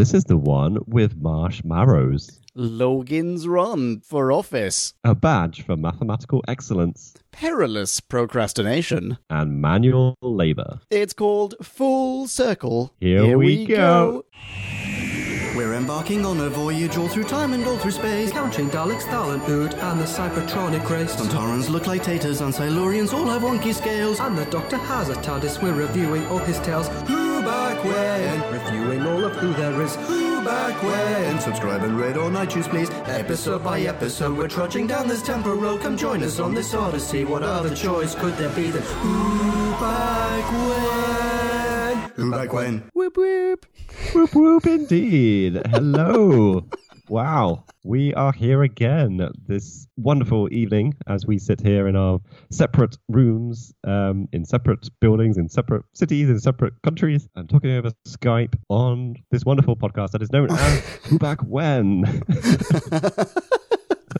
This is the one with marshmallows, Logan's Run for office. a badge for mathematical excellence, Perilous procrastination. and manual labor. It's called Full Circle. Here we go. We're embarking on a voyage all through time and all through space. Counting Daleks, Thal Ood, and the Cybertronic race. Sontarans look like taters and Silurians all have wonky scales. And the Doctor has a TARDIS. We're reviewing all his tales. Back when? Reviewing all of who there is. Who back when? Subscribe and rate on iTunes, please. Episode by episode, we're trudging down this temporal road. Come join us on this odyssey. What other choice could there be than Who back when? Who back when? Whoop whoop. Whoop whoop indeed. Hello. wow. We are here again this wonderful evening as we sit here in our separate rooms, um, in separate buildings, in separate cities, in separate countries, and talking over Skype on this wonderful podcast that is known as Who Back When.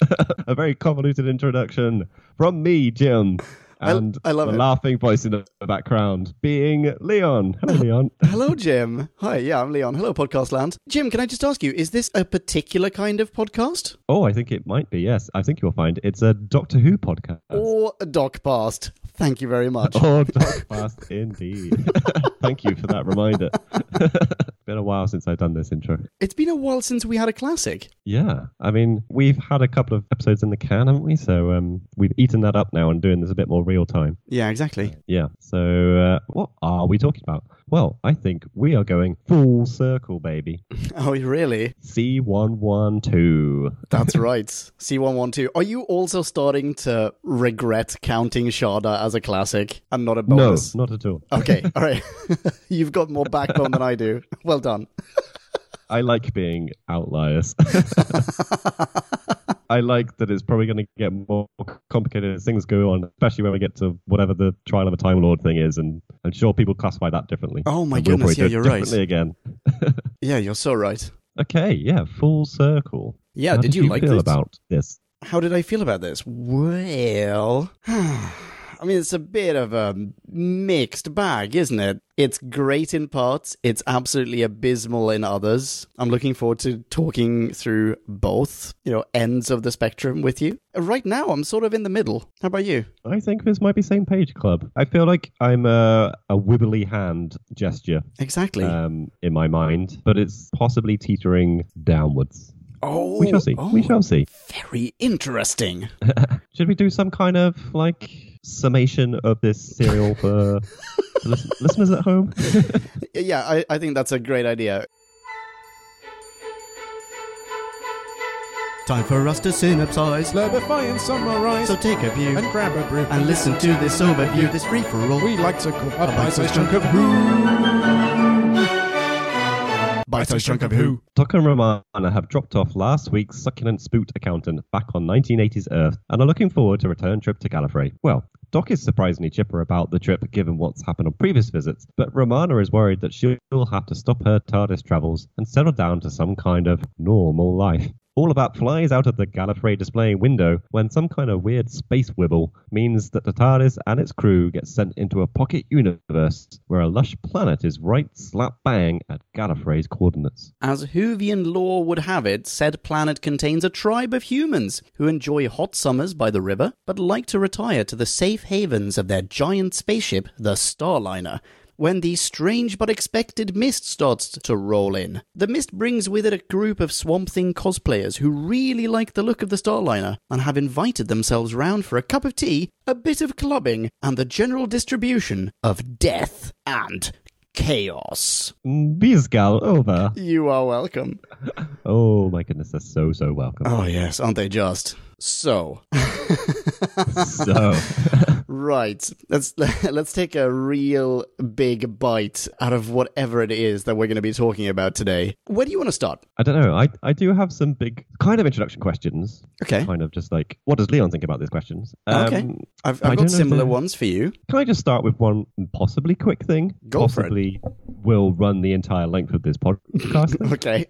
A very convoluted introduction from me, Jim. I- And I love the it. laughing voice in the background being Leon. Hello, Leon. Hello, Jim. Hi, yeah, I'm Leon. Hello, Podcast Land. Jim, can I just ask you, is this a particular kind of podcast? Oh, I think it might be. Yes, I think you'll find it's a Doctor Who podcast. Or a doc past? Thank you very much. Oh, Doc Fast indeed. Thank you for that reminder. Been a while since I've done this intro. It's been a while since we had a classic. Yeah, I mean, we've had a couple of episodes in the can, haven't we? So um, we've eaten that up now and doing this a bit more real time. Yeah, exactly. Yeah. So uh, what are we talking about? Well, I think we are going full circle, baby. Oh, really? C112. That's right. C112. Are you also starting to regret counting Shada as a classic and not a bonus? No, not at all. Okay, all right. You've got more backbone than I do. Well done. I like being outliers. I like that it's probably going to get more complicated as things go on, especially when we get to whatever the trial of a Time Lord thing is, and I'm sure people classify that differently. Oh my And we'll goodness, yeah, you're right. again. Yeah, you're so right. Okay, yeah, full circle. Yeah, How did you like feel this? about this? How did I feel about this? Well, I mean, it's a bit of a mixed bag, isn't it? It's great in parts, it's absolutely abysmal in others. I'm looking forward to talking through both, you know, ends of the spectrum with you. Right now, I'm sort of in the middle. How about you? I think this might be same page club. I feel like I'm a, a wibbly hand gesture Exactly. um, in my mind, but it's possibly teetering downwards. Oh, We shall oh, see. We oh, shall see. Very interesting. Should we do some kind of like summation of this serial for listen- listeners at home? Yeah, I, I think that's a great idea. Time for us to synopsize. Clarify and summarize So take a view and grab a brew and listen to this overview, this free for all. We like to call a bite-sized chunk of who. Bite-sized chunk of who. Doc and Romana have dropped off last week's succulent spoot accountant back on 1980s Earth and are looking forward to a return trip to Gallifrey. Well, Doc is surprisingly chipper about the trip given what's happened on previous visits, but Romana is worried that she'll have to stop her TARDIS travels and settle down to some kind of normal life. All About flies out of the Gallifrey display window when some kind of weird space wibble means that the TARDIS and its crew get sent into a pocket universe where a lush planet is right slap bang at Gallifrey's coordinates. As Whovian lore would have it, said planet contains a tribe of humans who enjoy hot summers by the river, but like to retire to the safe havens of their giant spaceship, the Starliner. When the strange but expected mist starts to roll in, the mist brings with it a group of Swamp Thing cosplayers who really like the look of the Starliner and have invited themselves round for a cup of tea, a bit of clubbing, and the general distribution of death and chaos. Bizgal over. You are welcome. Oh my goodness, they're so so welcome. Oh yes, aren't they just? So, So right, let's let's take a real big bite out of whatever it is that we're going to be talking about today. Where do you want to start? I don't know. I I do have some big kind of introduction questions. Okay, Kind of just like what does Leon think about these questions? Okay. Um, I've, I I've don't got similar ones for you. Can I just start with one possibly quick thing? Go for it. possibly will run the entire length of this podcast. Okay.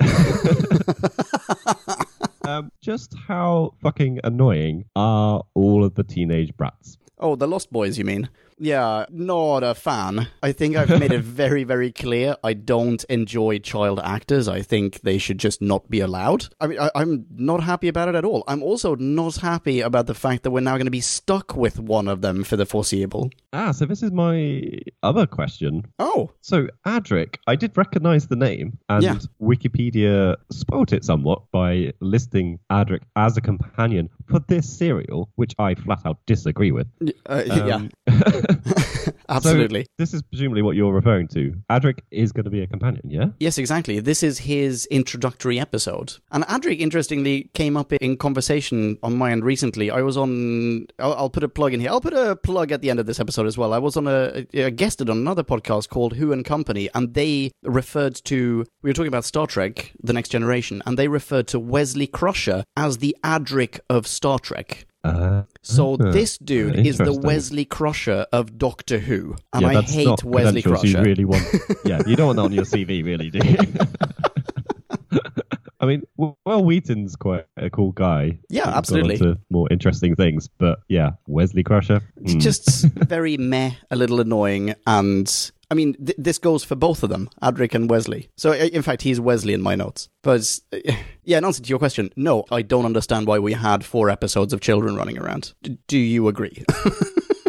Um, just how fucking annoying are all of the teenage brats? oh, the Lost Boys, you mean? Yeah, not a fan. I think I've made it very, very clear. I don't enjoy child actors. I think they should just not be allowed. I mean, I, I'm not happy about it at all. I'm also not happy about the fact that we're now going to be stuck with one of them for the foreseeable. Ah, so this is my other question. Oh, So, Adric, I did recognize the name, and Yeah. Wikipedia spoilt it somewhat by listing Adric as a companion for this serial, which I flat out disagree with. uh, yeah, Um, absolutely. So this is presumably what you're referring to. Adric is going to be a companion, yeah? Yes, exactly. This is his introductory episode. And Adric, interestingly, came up in conversation on my end recently. I was on, I'll, I'll put a plug in here. I'll put a plug at the end of this episode as well. I was on a, a guested on another podcast called Who and Company, and they referred to, we were talking about Star Trek, The Next Generation, and they referred to Wesley Crusher as the Adric of Star Trek. Uh, So uh, this dude is the. Wesley Crusher of Doctor Who, and yeah, I hate Wesley Crusher. You really want? yeah, you don't want that on your CV, really, do you? I mean, well, Wheaton's quite a cool guy. Yeah, absolutely. to more interesting things, but yeah, Wesley Crusher. It's mm. just very meh, a little annoying, and I mean, th- this goes for both of them, Adric and Wesley. So, in fact, he's Wesley in my notes. But yeah, in answer to your question, no, I don't understand why we had four episodes of children running around. D- do you agree?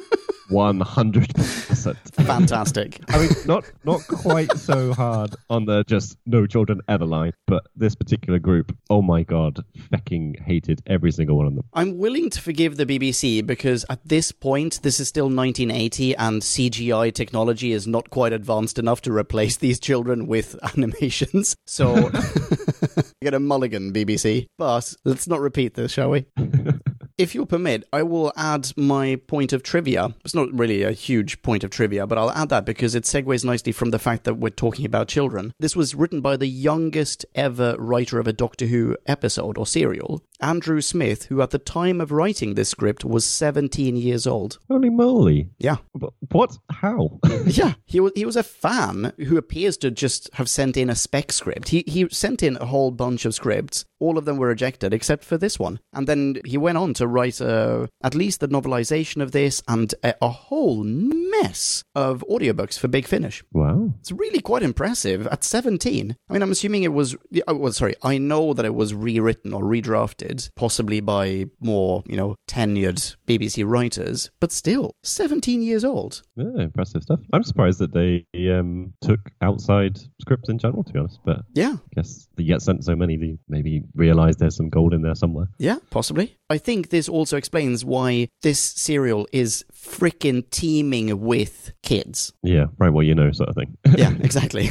one hundred percent. Fantastic. I mean, not not quite so hard on the just no children ever line, but this particular group, oh my god, fucking hated every single one of them. I'm willing to forgive the BBC because at this point, this is still 1980 and CGI technology is not quite advanced enough to replace these children with animations. So, get a mulligan, BBC. But let's not repeat this, shall we? If you'll permit, I will add my point of trivia. It's not really a huge point of trivia, but I'll add that because it segues nicely from the fact that we're talking about children. This was written by the youngest ever writer of a Doctor Who episode or serial, Andrew Smith, who at the time of writing this script was 17 years old. Holy moly! Yeah. But What? How? Yeah, he was he was a fan who appears to just have sent in a spec script. He he sent in a whole bunch of scripts. All of them were rejected except for this one. And then he went on to write uh, at least the novelization of this and a, a whole mess of audiobooks for Big Finish. wow. It's really quite impressive at 17. I mean, I'm assuming it was, oh, well, sorry, I know that it was rewritten or redrafted, possibly by more, you know, tenured BBC writers, but still, 17 years old. Yeah, impressive stuff. I'm surprised that they um, took outside scripts in general, to be honest. But Yeah, I guess they get sent so many, they maybe realize there's some gold in there somewhere. Yeah, possibly. I think this also explains why this serial is frickin' teeming with kids. Yeah, right. Well, you know, sort of thing. Yeah, exactly.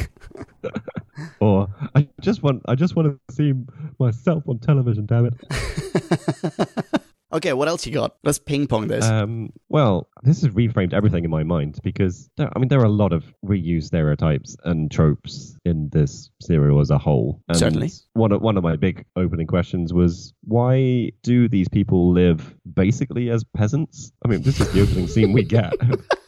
or I just want, I just want to see myself on television. Damn it. okay, what else you got? Let's ping pong this. Um, well, this has reframed everything in my mind because there, I mean there are a lot of reused stereotypes and tropes in this serial as a whole. And Certainly. One of one of my big opening questions was why do these people live basically as peasants? I mean, this is the opening scene we get.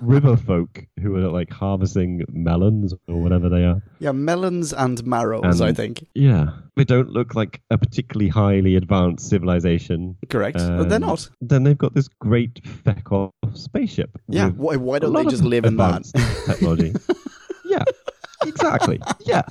River folk who are like harvesting melons or whatever they are. yeah, melons and marrows, and- I think. Yeah, they don't look like a particularly highly advanced civilization. Correct. But they're Um, not. Then they've got this great feck off spaceship. Yeah, why, why don't they just live in that? technology. exactly. Yeah.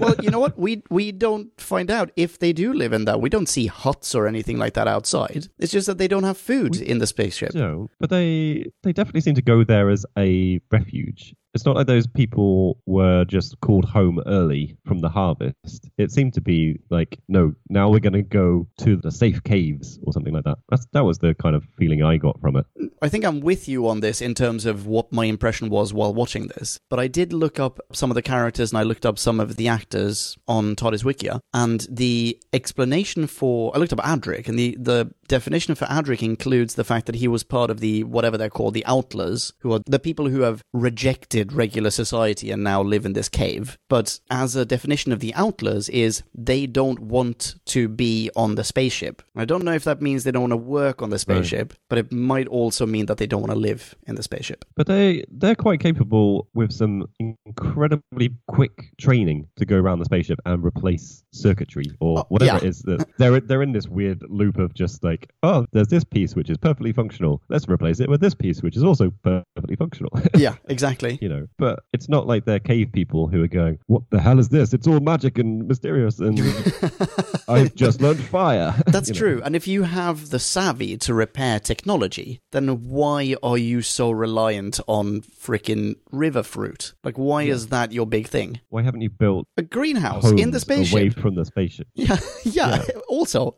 well, you know what? We we don't find out if they do live in that. We don't see huts or anything like that outside. It's just that they don't have food in the spaceship. No, but they they definitely seem to go there as a refuge. It's not like those people were just called home early from the harvest. It seemed to be like, no, now we're going to go to the safe caves or something like that. That's that was the kind of feeling I got from it. I think I'm with you on this in terms of what my impression was while watching this. But I did look up some of the characters and I looked up some of the actors on TARDIS Wikia. And the explanation for. I looked up Adric, and the, the definition for Adric includes the fact that he was part of the, whatever they're called, the Outlers, who are the people who have rejected regular society and now live in this cave. But as a definition of the Outlers is they don't want to be on the spaceship. I don't know if that means they don't want to work on the spaceship, but it might also mean that they don't want to live in the spaceship. But they they're quite capable with some incredibly quick training to go around the spaceship and replace circuitry or Oh, whatever yeah. it is that they're they're in this weird loop of just like oh there's this piece which is perfectly functional let's replace it with this piece which is also perfectly functional yeah, exactly. you know but it's not like they're cave people who are going what the hell is this it's all magic and mysterious and I've just learned fire That's You know. true. And if you have the savvy to repair technology, then why are you so reliant on freaking river fruit? Like, why is that your big thing? why haven't you built A greenhouse in the spaceship. away from the spaceship Yeah, yeah. Also,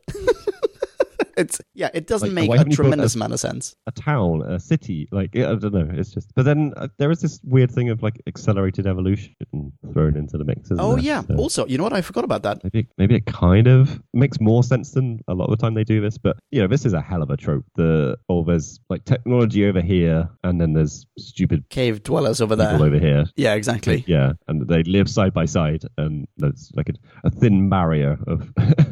it's yeah. It doesn't Like, make a haven't you built tremendous a- amount of sense. a town, a city. Like I don't know, it's just. But then uh, there is this weird thing of like accelerated evolution thrown into the mix. Isn't Oh there? yeah. So Also, you know what? I forgot about that. maybe maybe it kind of makes more sense than a lot of the time they do this. But you know, this is a hell of a trope. The oh, there's like technology over here, and then there's stupid Cave dwellers over there. over here. Yeah, exactly. Yeah, and they live side by side, and there's like a, a thin barrier of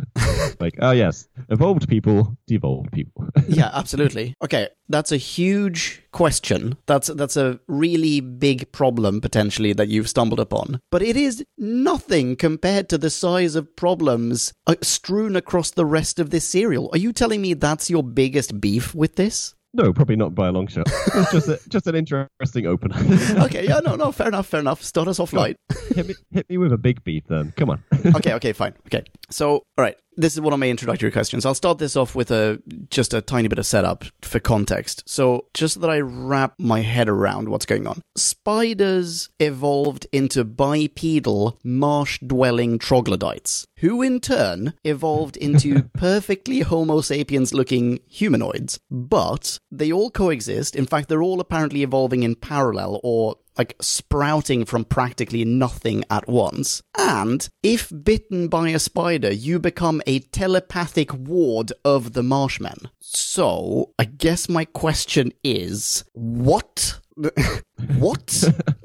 like, oh yes, evolved people, devolved people. yeah, absolutely. Okay, that's a huge question. That's that's a really big problem potentially that you've stumbled upon. But it is nothing compared to the size of problems uh, strewn across the rest of this serial. Are you telling me that's your biggest beef with this? No, probably not by a long shot. It's just a, just an interesting opener. Okay, yeah, no, no, fair enough, fair enough. Start us off light. hit me, hit me with a big beef then. Come on. okay, okay, fine. Okay. So, all right. This is one of my introductory questions. I'll start this off with a just a tiny bit of setup for context. So, just so that I wrap my head around what's going on. Spiders evolved into bipedal marsh-dwelling troglodytes, who in turn evolved into perfectly Homo sapiens-looking humanoids. But they all coexist. In fact, they're all apparently evolving in parallel or like sprouting from practically nothing at once. And if bitten by a spider, you become a telepathic ward of the Marshmen. So, I guess my question is what? what?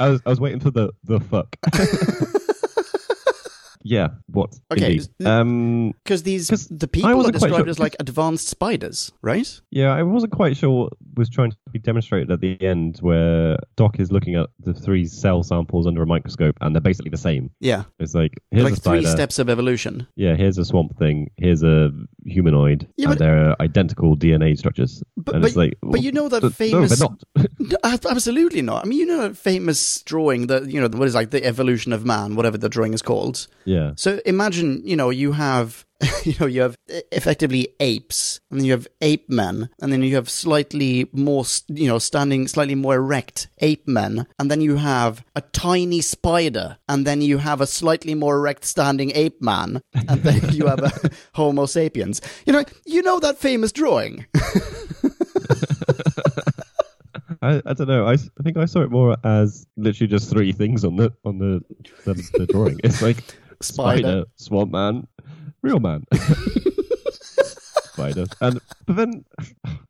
I was I was waiting for the the fuck. yeah. What? Okay, s- Um. Because these 'Cause the people are described sure- as like advanced spiders, right? Yeah, I wasn't quite sure what was trying to be demonstrated at the end, where Doc is looking at the three cell samples under a microscope, and they're basically the same. Yeah, It's like here's like a spider. three steps of evolution. Yeah, here's a swamp thing. Here's a humanoid. Yeah, and but- they're identical DNA structures. But- and but- it's like, but you know that th- famous- No, they're not. No, Absolutely not. I mean, you know that famous drawing that you know what is like the evolution of man, whatever the drawing is called. yeah. So imagine, you know, you have, you know, you have effectively apes, and then you have ape men, and then you have slightly more, you know, standing slightly more erect ape men, and then you have a tiny spider, and then you have a slightly more erect standing ape man, and then you have a Homo sapiens. You know, you know that famous drawing. I, I don't know. I think I saw it more as literally just three things on the on the the, the drawing. It's like Spider. spider, swamp man, real man, spider, and but then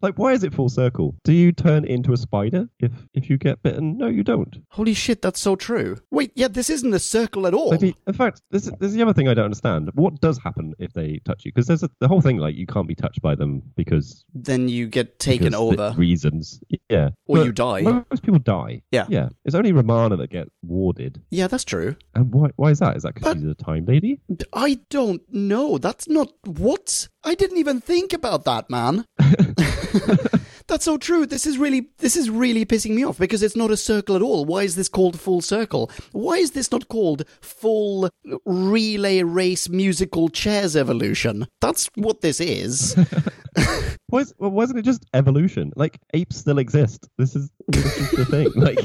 like why is it full circle? Do you turn into a spider if if you get bitten? No, you don't. Holy shit, that's so true. Wait, yeah, this isn't a circle at all. The, in fact, this, this is the other thing I don't understand. What does happen if they touch you? Because there's a, the whole thing like you can't be touched by them because then you get taken over. reasons. Yeah, Or But you die. Most people die. Yeah. yeah. It's only Romana that gets warded. Yeah, that's true. And why? Why is that? Is that because she's a time lady? I don't know. That's not what I didn't even think about that, man. That's so true. This is really this is really pissing me off because it's not a circle at all. Why is this called full circle? Why is this not called full relay race musical chairs evolution? That's what this is. Well, wasn't it just evolution? Like apes still exist. This is, this is the thing. Like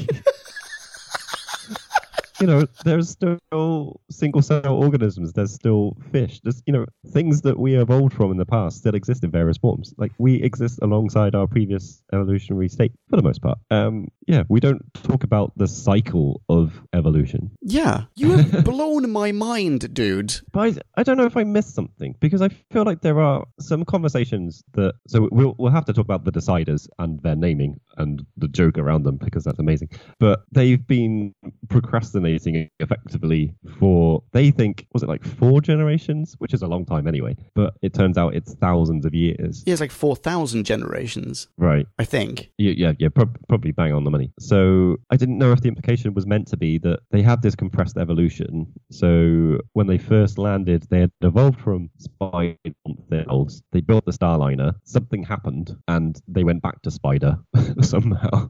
you know, there's still single cell organisms. There's still fish. There's, you know, things that we evolved from in the past still exist in various forms. Like we exist alongside our previous evolutionary state for the most part. Um, yeah, we don't talk about the cycle of evolution. Yeah, you have blown my mind, dude. But I, I don't know if I missed something because I feel like there are some conversations that. So we'll we'll have to talk about the deciders and their naming and the joke around them because that's amazing. But they've been procrastinating effectively for they think was it like four generations, which is a long time anyway. But it turns out it's thousands of years. Yeah, it's like 4,000 generations, Right. I think. Yeah, yeah, yeah prob- probably bang on the money. So I didn't know if the implication was meant to be that they had this compressed evolution. So when they first landed, they had evolved from spider themselves. They built the Starliner. Something happened, and they went back to spider somehow,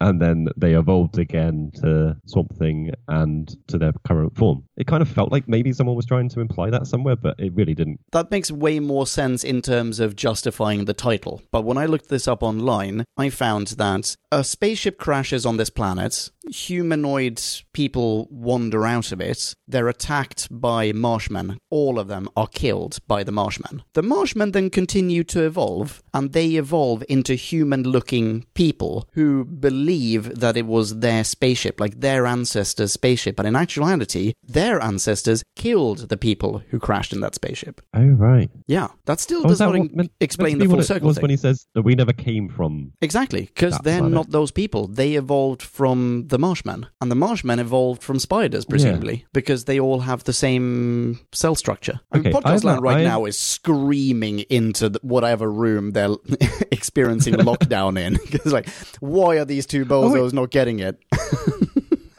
and then they evolved again to something. Thing and to their current form. It kind of felt like maybe someone was trying to imply that somewhere, but it really didn't. That makes way more sense in terms of justifying the title. But when I looked this up online, I found that a spaceship crashes on this planet, humanoid people wander out of it, they're attacked by marshmen. All of them are killed by the marshmen. The marshmen then continue to evolve, and they evolve into human looking people who believe that it was their spaceship, like their ancestors' spaceship. But in actuality, their ancestors killed the people who crashed in that spaceship. Oh right. Yeah, that still Oh, does that not in- meant- explain meant the full it circle thing. when he says that we never came from Exactly, because they're planet. not those people. They evolved from the Marshmen, and the Marshmen evolved from spiders, presumably, because they all have the same cell structure. And Podcast Land right I've- now is screaming into the, whatever room they're experiencing lockdown in. Because like, why are these two bozos Oh, not getting it?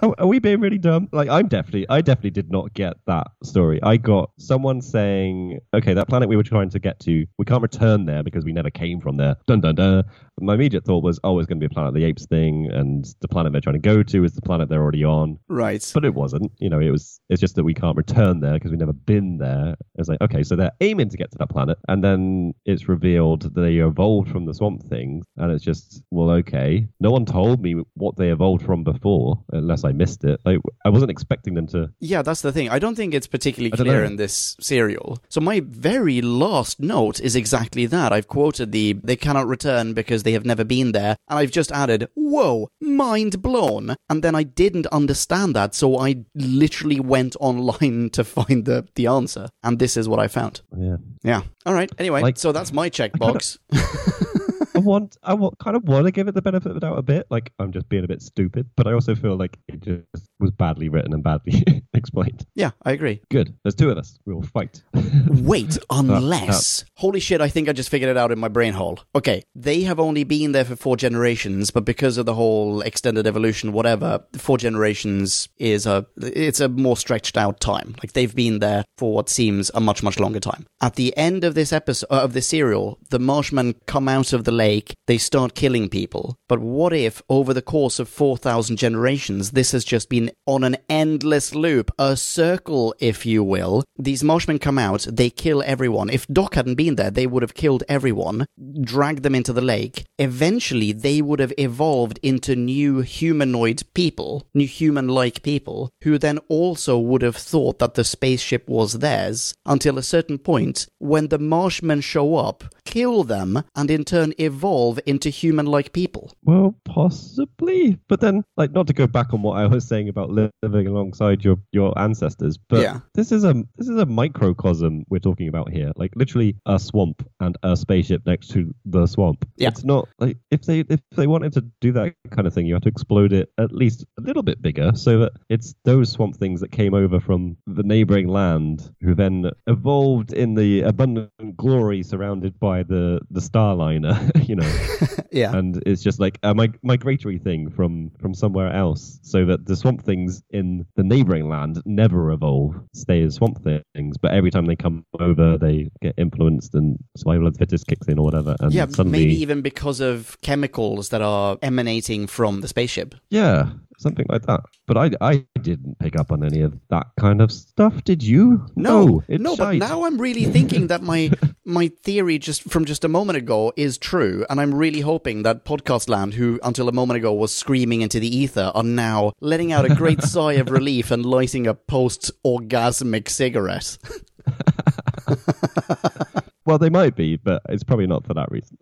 Oh, are we being really dumb? Like, I'm definitely, I definitely did not get that story. I got someone saying, okay, that planet we were trying to get to, we can't return there because we never came from there. Dun dun dun. My immediate thought was, oh, it's going to be a Planet of the Apes thing, and the planet they're trying to go to is the planet they're already on. right. But it wasn't. You know, it was. It's just that we can't return there because we've never been there. It's like, okay, so they're aiming to get to that planet, and then it's revealed that they evolved from the Swamp Things, and it's just, well, okay. No one told me what they evolved from before, unless I missed it. Like, I wasn't expecting them to. Yeah, that's the thing. I don't think it's particularly clear know. in this serial. So my very last note is exactly that. I've quoted the they cannot return because they have never been there, and I've just added, "Whoa, mind blown." And then I didn't understand that, so I literally went online to find the the answer, and this is what I found. Yeah. Yeah. All right. Anyway, Like- so that's my checkbox. I want, I want, kind of want to give it the benefit of the doubt a bit. Like, I'm just being a bit stupid, but I also feel like it just was badly written and badly explained. yeah, I agree. Good. There's two of us. We will fight. Wait, unless. Holy shit, I think I just figured it out in my brain hole. Okay, they have only been there for four generations, but because of the whole extended evolution, whatever, four generations is a. It's a more stretched out time. Like they've been there for what seems a much, much longer time. At the end of this episode, uh, of this serial, the Marshmen come out of the lake, they start killing people. But what if, over the course of 4,000 generations, this has just been on an endless loop, a circle, if you will? These Marshmen come out, they kill everyone. If Doc hadn't been there, they would have killed everyone, dragged them into the lake. Eventually, they would have evolved into new humanoid people, new human like people, who then also would have thought that the spaceship was theirs until a certain point when the Marshmen show up, kill them, and in turn evolve into human like people. Well, possibly, but then, like, not to go back on what I was saying about li- living alongside your your ancestors, but Yeah. this is a this is a microcosm we're talking about here. Like, literally, a swamp and a spaceship next to the swamp. Yeah. It's not like if they if they wanted to do that kind of thing, you have to explode it at least a little bit bigger, so that it's those swamp things that came over from the neighboring land, who then evolved in the abundant glory surrounded by the the Starliner. you know Yeah. and it's just like a mig- migratory thing from from somewhere else, so that the swamp things in the neighboring land never evolve, stay as swamp things, but every time they come over, they get influenced and survival of the fittest kicks in or whatever, and yeah, suddenly, maybe even because of chemicals that are emanating from the spaceship. yeah. Something like that. But I, I didn't pick up on any of that kind of stuff. Did you? No, it's no, but now I'm really thinking that my my theory just from just a moment ago is true, and I'm really hoping that Podcast Land, who until a moment ago was screaming into the ether, are now letting out a great sigh of relief and lighting a post-orgasmic cigarette. Well, they might be, but it's probably not for that reason.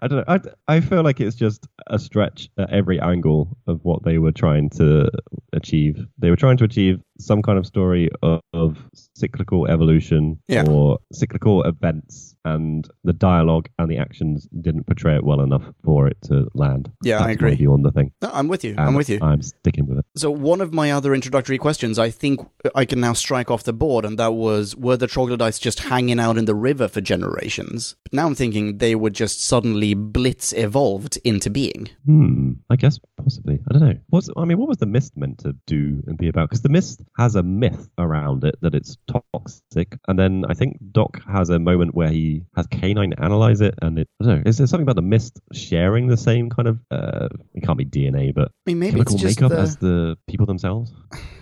I don't know. I, I feel like it's just a stretch at every angle of what they were trying to achieve. They were trying to achieve some kind of story of, of cyclical evolution Yeah. or cyclical events, and the dialogue and the actions didn't portray it well enough for it to land. Yeah, I agree. View on the thing. No, I'm with you. I'm with you. I'm sticking with it. So one of my other introductory questions, I think I can now strike off the board, and that was: Were the troglodytes just hanging out in the river for generations? But now I'm thinking they were just suddenly blitz evolved into being. Hmm. I guess possibly. I don't know. What's I mean, what was the mist meant to do and be about? Because the mist has a myth around it that it's toxic, and then I think Doc has a moment where he has K9 analyze it, and it. I don't know. Is there something about the mist sharing the same kind of? Uh, it can't be DNA, but I mean, maybe chemical it's just makeup the, as the people themselves.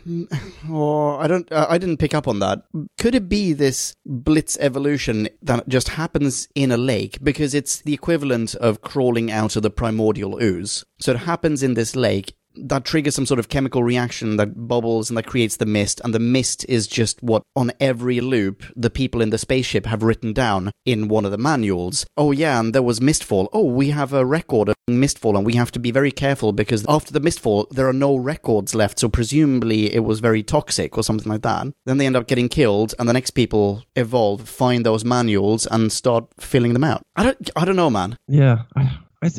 or I don't, uh, I didn't pick up on that. Could it be this blitz evolution that just happens in a lake because it's the equivalent of crawling out of the primordial ooze? So it happens in this lake. That triggers some sort of chemical reaction that bubbles and that creates the mist, and the mist is just what on every loop the people in the spaceship have written down in one of the manuals. Oh yeah, and there was mistfall. Oh, we have a record of mistfall, and we have to be very careful because after the mistfall there are no records left. So presumably it was very toxic or something like that. Then they end up getting killed, and the next people evolve, find those manuals, and start filling them out. I don't, I don't know, man. Yeah.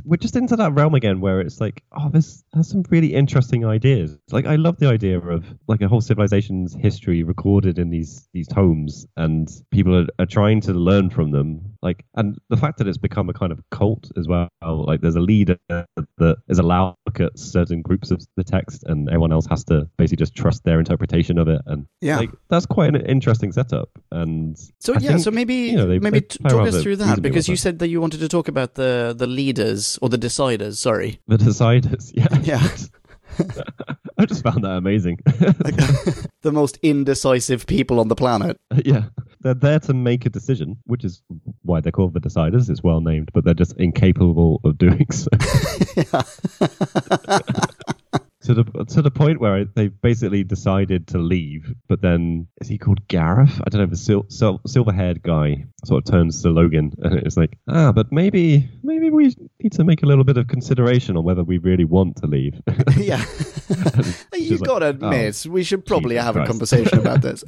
We're just into that realm again where it's like, oh, there's, there's some really interesting ideas. Like, I love the idea of like a whole civilization's history recorded in these these tomes, and people are, are trying to learn from them. Like, and the fact that it's become a kind of cult as well. Like, there's a leader that is allowed to look at certain groups of the text, and everyone else has to basically just trust their interpretation of it. And Yeah. like, that's quite an interesting setup. And So I yeah, think, so maybe you know, they- maybe they talk us through that because you said that you wanted to talk about the the leaders or the deciders. Sorry. the deciders, yeah. Yeah. I just found that amazing. Like, the most indecisive people on the planet. yeah, they're there to make a decision, which is why they're called the deciders. It's well named, but they're just incapable of doing so. To the to the point where they basically decided to leave, but then is he called Gareth? I don't know. The sil- sil- silver-haired guy sort of turns to Logan, and it's like, ah, but maybe maybe we need to make a little bit of consideration on whether we really want to leave. yeah. you She's like, gotta "Oh, admit, we should probably Jesus have a conversation about this.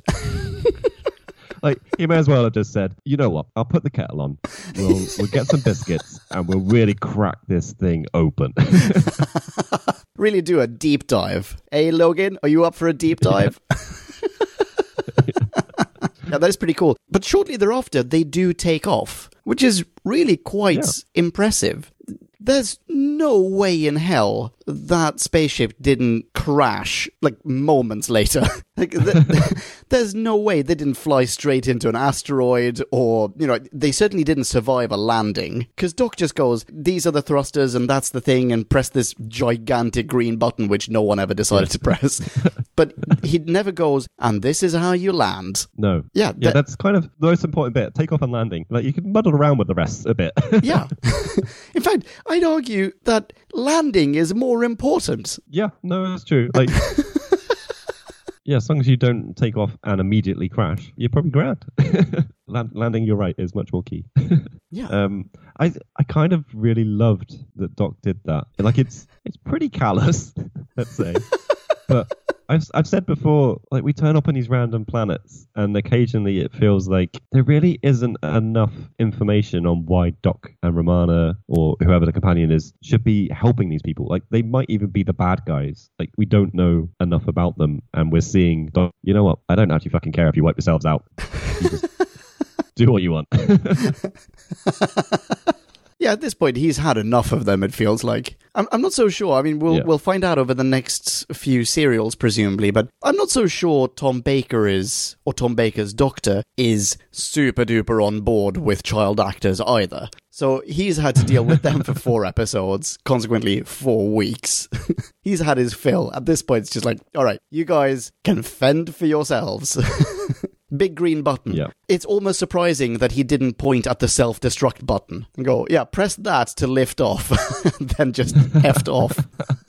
Like he may as well have just said, you know what? I'll put the kettle on. We'll we'll get some biscuits and we'll really crack this thing open. Really do a deep dive. Hey, Logan, are you up for a deep dive? yeah, that is pretty cool. But shortly thereafter, they do take off, which is really quite Yeah. impressive. There's no way in hell that spaceship didn't crash like moments later. like, th- there's no way they didn't fly straight into an asteroid, or you know, they certainly didn't survive a landing. Because Doc just goes, "These are the thrusters, and that's the thing," and press this gigantic green button, which no one ever decided to press. but he never goes, "And this is how you land." no. Yeah, Yeah, that's kind of the most important bit. Take off and landing. Like you can muddle around with the rest a bit. Yeah. In fact, I'd argue that landing is more important. yeah, no, that's true. Like Yeah, as long as you don't take off and immediately crash, you're probably grand. Land, landing, you're right, is much more key. Yeah. Um, I I kind of really loved that Doc did that. Like it's it's pretty callous, let's say. but I've I've said before, like we turn up on these random planets, and occasionally it feels like there really isn't enough information on why Doc and Romana or whoever the companion is should be helping these people. Like they might even be the bad guys. Like we don't know enough about them, and we're seeing. Doc, you know what? I don't actually fucking care if you wipe yourselves out. You just do what you want. Yeah, at this point, he's had enough of them. It feels like. I'm, I'm not so sure. I mean, we'll Yeah. we'll find out over the next few serials, presumably. But I'm not so sure Tom Baker is, or Tom Baker's Doctor is super duper on board with child actors either. So he's had to deal with them for four episodes, consequently four weeks. he's had his fill. At this point, it's just like, all right, you guys can fend for yourselves. Big green button. Yeah. It's almost surprising that he didn't point at the self destruct button and go, yeah, press that to lift off, then just heft off.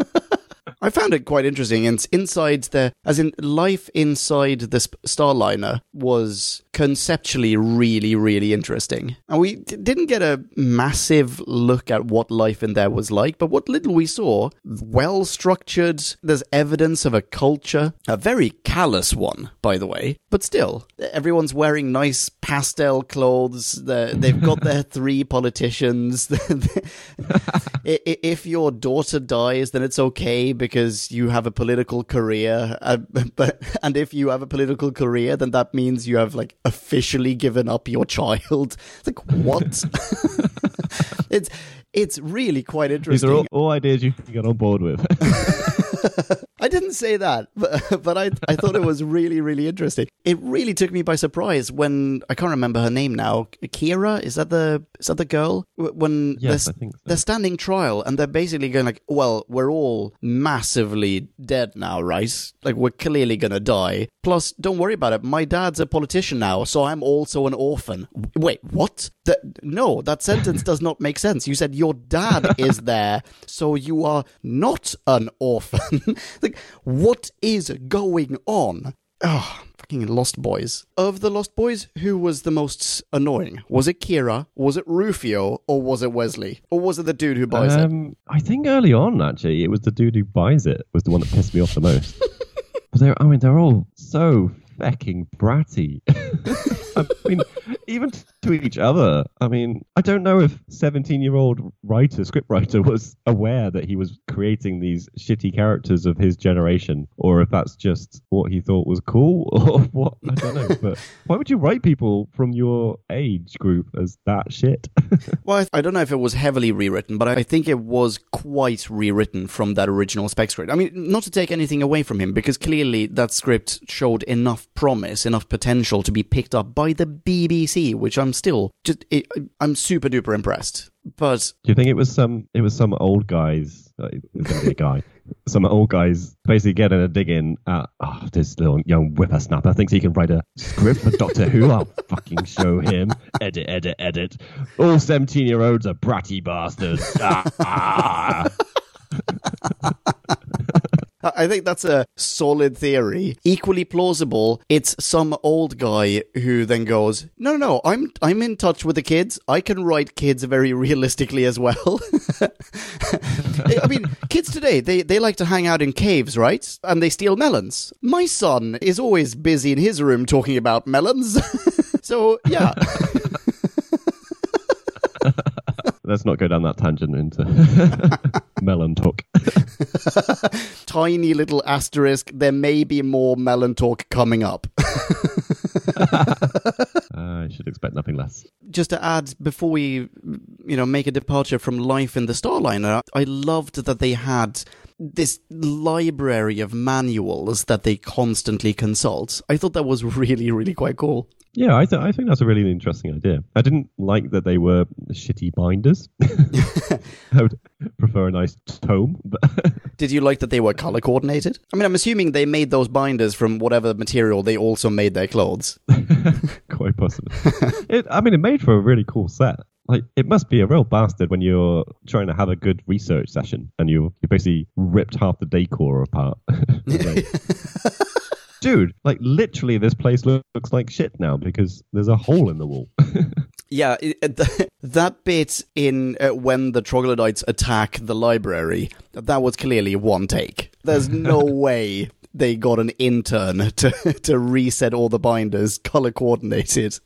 I found it quite interesting. And inside the, as in life inside the Starliner was conceptually really, really interesting. And we d- didn't get a massive look at what life in there was like, but what little we saw, well structured. There's evidence of a culture, a very callous one, by the way, but still, everyone's wearing nice pastel clothes. The, they've got their three politicians. If your daughter dies, then it's okay because you have a political career. Uh, but and if you have a political career, then that means you have like officially given up your child. It's like what? it's it's really quite interesting. These are all, all ideas you can get on board with. I didn't say that, but, but I, I thought it was really, really interesting. It really took me by surprise when I can't remember her name now. Keara is that the is that the girl? When Yes, they're, I think so. they're standing trial and they're basically going like, well, we're all massively dead now, right? Like we're clearly gonna die. Plus, don't worry about it. My dad's a politician now, so I'm also an orphan. Wait, what? No, that sentence does not make sense. You said your dad is there, so you are not an orphan. like, what is going on? Oh, fucking Lost Boys. Of the Lost Boys, who was the most annoying? Was it Keara? Was it Rufio? Or was it Wesley? Or was it the dude who buys it? um, I think early on, actually, it was the dude who buys it was the one that pissed me off the most. but they're, I mean, they're all so fucking bratty. I mean, even to each other. I mean, I don't know if 17 year old writer, scriptwriter, was aware that he was creating these shitty characters of his generation, or if that's just what he thought was cool, or what. I don't know. But why would you write people from your age group as that shit? Well, I I don't know if it was heavily rewritten, but I think it was quite rewritten from that original spec script. I mean, not to take anything away from him, because clearly that script showed enough promise, enough potential to be picked up by the BBC, which I'm still just I- I'm super duper impressed. But Do you think it was some? It was some old guys. uh, It was gonna be a guy. Some old guys basically getting a dig in at oh, this little young whippersnapper thinks he can write a script for Doctor Who. I'll fucking show him. Edit, edit, edit. All seventeen-year-olds are bratty bastards. Ah, ah. I think that's a solid theory. Equally plausible, it's some old guy who then goes, "No, no, no, I'm I'm in touch with the kids. I can write kids very realistically as well." I mean, kids today, they they like to hang out in caves, right? And they steal melons. My son is always busy in his room talking about melons. so, yeah. Let's not go down that tangent into melon talk. Tiny little asterisk, there may be more melon talk coming up. I should expect nothing less. just to add before we you know make a departure from life in the starliner i loved that they had this library of manuals that they constantly consult i thought that was really really quite cool Yeah, I, th- I think that's a really interesting idea. I didn't like that they were shitty binders. I would prefer a nice tome, but did you like that they were color coordinated i mean i'm assuming they made those binders from whatever material they also made their clothes quite possibly. it, I mean, it made for a really cool set. Like, it must be a real bastard when you're trying to have a good research session and you you basically ripped half the decor apart. Dude, like literally, this place looks like shit now because there's a hole in the wall. yeah that bit in uh, when the troglodytes attack the library that was clearly one take there's no way they got an intern to to reset all the binders color coordinated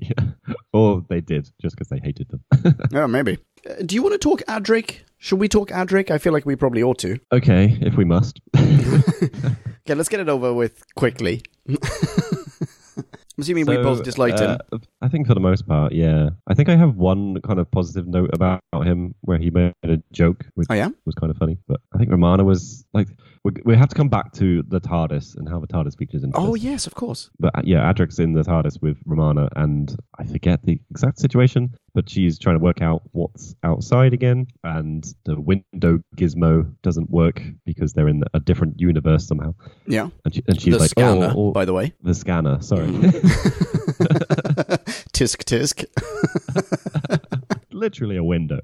yeah. Or they did just because they hated them. yeah maybe do you want to talk adric should we talk adric i feel like we probably ought to okay, if we must. okay let's get it over with quickly I'm assuming we both disliked him. uh, I think for the most part, yeah. I think I have one kind of positive note about him where he made a joke, which Oh, yeah? was kind of funny. But I think Romana was like, we, we have to come back to the TARDIS and how the TARDIS features in Oh yes, of course. But uh, yeah, Adric's in the TARDIS with Romana, and I forget the exact situation, but she's trying to work out what's outside again, and the window gizmo doesn't work because they're in a different universe somehow. Yeah. And, she, and she's the like, scanner, oh, oh, by the way. the scanner, sorry. tisk tisk. literally a window.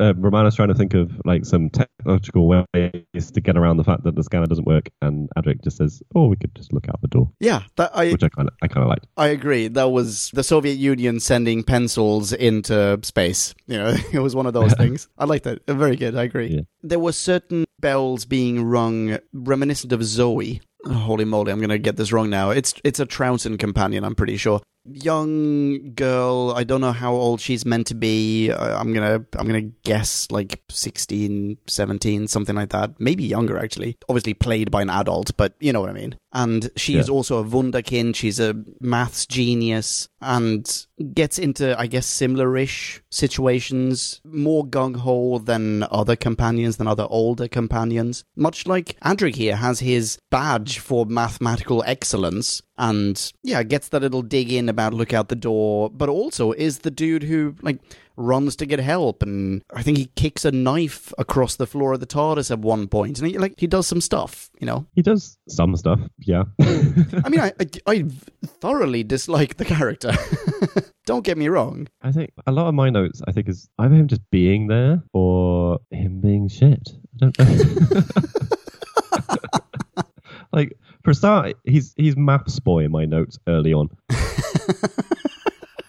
Uh, Romana's trying to think of like some technological ways to get around the fact that the scanner doesn't work, and Adric just says, "Oh, we could just look out the door," Yeah, that I which I kind of I kind of liked. I agree. That was the Soviet Union sending pencils into space. You know, it was one of those things. I like that. Very good. I agree. Yeah. There were certain bells being rung reminiscent of Zoe. Oh, holy moly, I'm going to get this wrong now. It's it's a Troughton companion, I'm pretty sure. Young girl, I don't know how old she's meant to be. I'm going to I'm going to guess like 16, 17, something like that. Maybe younger actually. Obviously played by an adult, but you know what I mean. And she is Yeah. also a wunderkind. She's a maths genius and gets into, I guess, similar-ish situations, more gung-ho than other companions, than other older companions. Much like Adric here has his badge for mathematical excellence and, yeah, gets that little dig in about look out the door, but also is the dude who, like, runs to get help and I think he kicks a knife across the floor of the TARDIS at one point and he, like, he does some stuff, you know? He does some stuff, yeah. I mean, I, I, I thoroughly dislike the character. Don't get me wrong. I think a lot of my notes, I think, is either him just being there or him being shit. I don't know. like for a start, he's he's maths boy in my notes early on.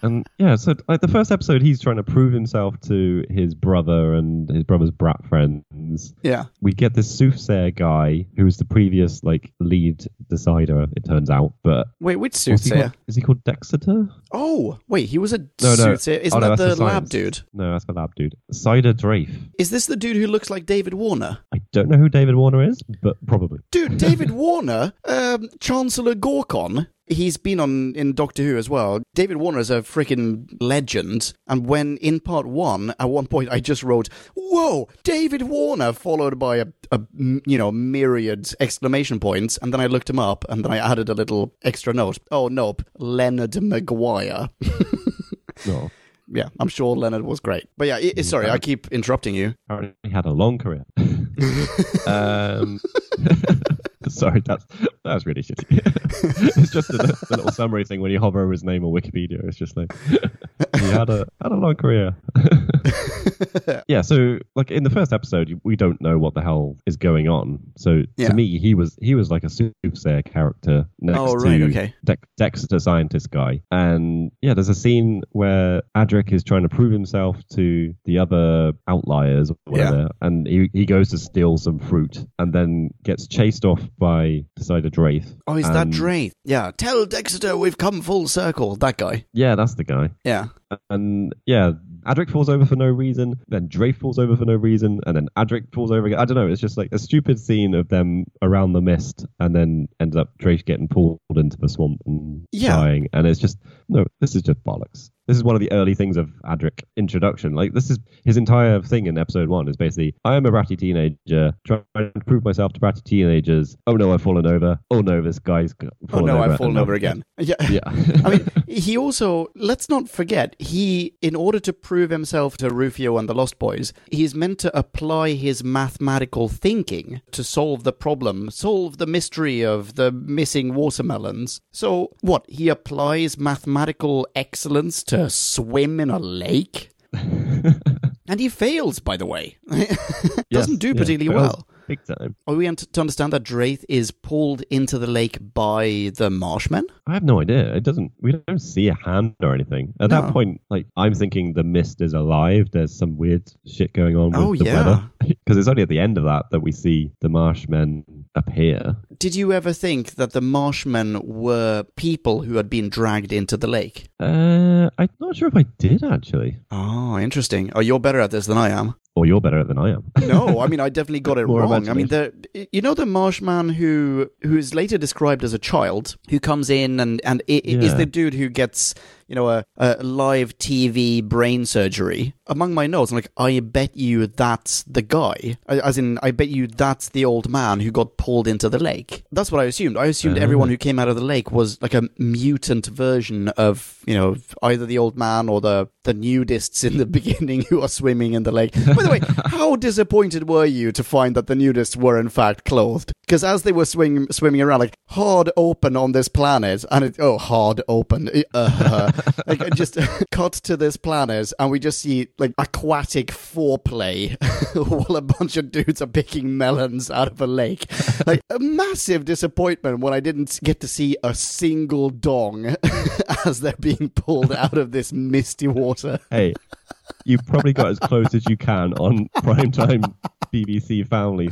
And yeah, so like the first episode, he's trying to prove himself to his brother and his brother's brat friends. Yeah. We get this soothsayer guy who was the previous like lead decider. It turns out, but Wait, which what's he soothsayer? is he called Dexter? Oh, wait, he was a No, no. soothsayer. Isn't Oh, no, that that's the, lab dude? No, that's the lab dude. Cider Draith. Is this the dude who looks like David Warner? I don't know who David Warner is, but probably. Dude, David Warner, um, Chancellor Gorkon. He's been on in Doctor Who as well. David Warner is a freaking legend. And when in part one, at one point, I just wrote, "Whoa, David Warner!" followed by a, a you know myriad exclamation points, and then I looked him up, and then I added a little extra note. Oh nope, Leonard Maguire. No, yeah, I'm sure Leonard was great. But yeah, i- i- sorry, I keep interrupting you. apparently he had a long career. um, sorry, that's that's really shitty. it's just a, the little summary thing when you hover over his name on Wikipedia. It's just like he had a had a long career. yeah, so like in the first episode, we don't know what the hell is going on. So Yeah. to me, he was he was like a soothsayer character next Oh, right, to okay. Dex- Dexter scientist guy. And yeah, there's a scene where Adric is trying to prove himself to the other outliers or whatever, and he, he goes to steal some fruit and then gets chased off by Decider Draith. Oh, is that And- Draith? Yeah, tell Dexter we've come full circle. That guy. Yeah, that's the guy. Yeah. And yeah, Adric falls over for no reason, then Draith falls over for no reason, and then Adric falls over again. I don't know. It's just like a stupid scene of them around the mist, and then ends up Draith getting pulled into the swamp and Yeah. dying. And it's just no, this is just bollocks. This is one of the early things of Adric introduction. Like this is his entire thing in episode one is basically I am a bratty teenager trying to prove myself to bratty teenagers. Oh no, I've fallen over. Oh no, this guy's Oh no, over. I've fallen over again. Yeah. Yeah. I mean, he also, let's not forget, he, in order to prove himself to Rufio and the Lost Boys, he's meant to apply his mathematical thinking to solve the problem, solve the mystery of the missing watermelons. So, what, he applies mathematical excellence to swim in a lake? and he fails, by the way. Doesn't Yes, do particularly fails well. Big time. Are we to understand that Draith is pulled into the lake by the Marshmen? I have no idea. It doesn't. We don't see a hand or anything. At No. that point, like I'm thinking the mist is alive. There's some weird shit going on oh, with Oh, the yeah. weather because it's only at the end of that that we see the Marshmen appear. Did you ever think that the Marshmen were people who had been dragged into the lake? Uh, I'm not sure if I did actually. Oh, interesting. Oh, you're better at this than I am. Or you're better than I am. no, I mean I definitely got it wrong. I mean the you know the Marshman who who is later described as a child who comes in and and i- i- is the dude who gets you know a, a live TV brain surgery. Among my notes, I'm like, I bet you that's the guy. As in, I bet you that's the old man who got pulled into the lake. That's what I assumed. I assumed Ah. everyone who came out of the lake was like a mutant version of you know either the old man or the the nudists in the beginning who are swimming in the lake. By the way, how disappointed were you to find that the nudists were in fact clothed? Because as they were swing, swimming around, like hard open on this planet, and it oh hard open, uh, like it just cut to this planet, and we just see like aquatic foreplay while a bunch of dudes are picking melons out of a lake. Like a massive disappointment when I didn't get to see a single dong as they're being pulled out of this misty water. Hey, you've probably got as close as you can on primetime BBC Family.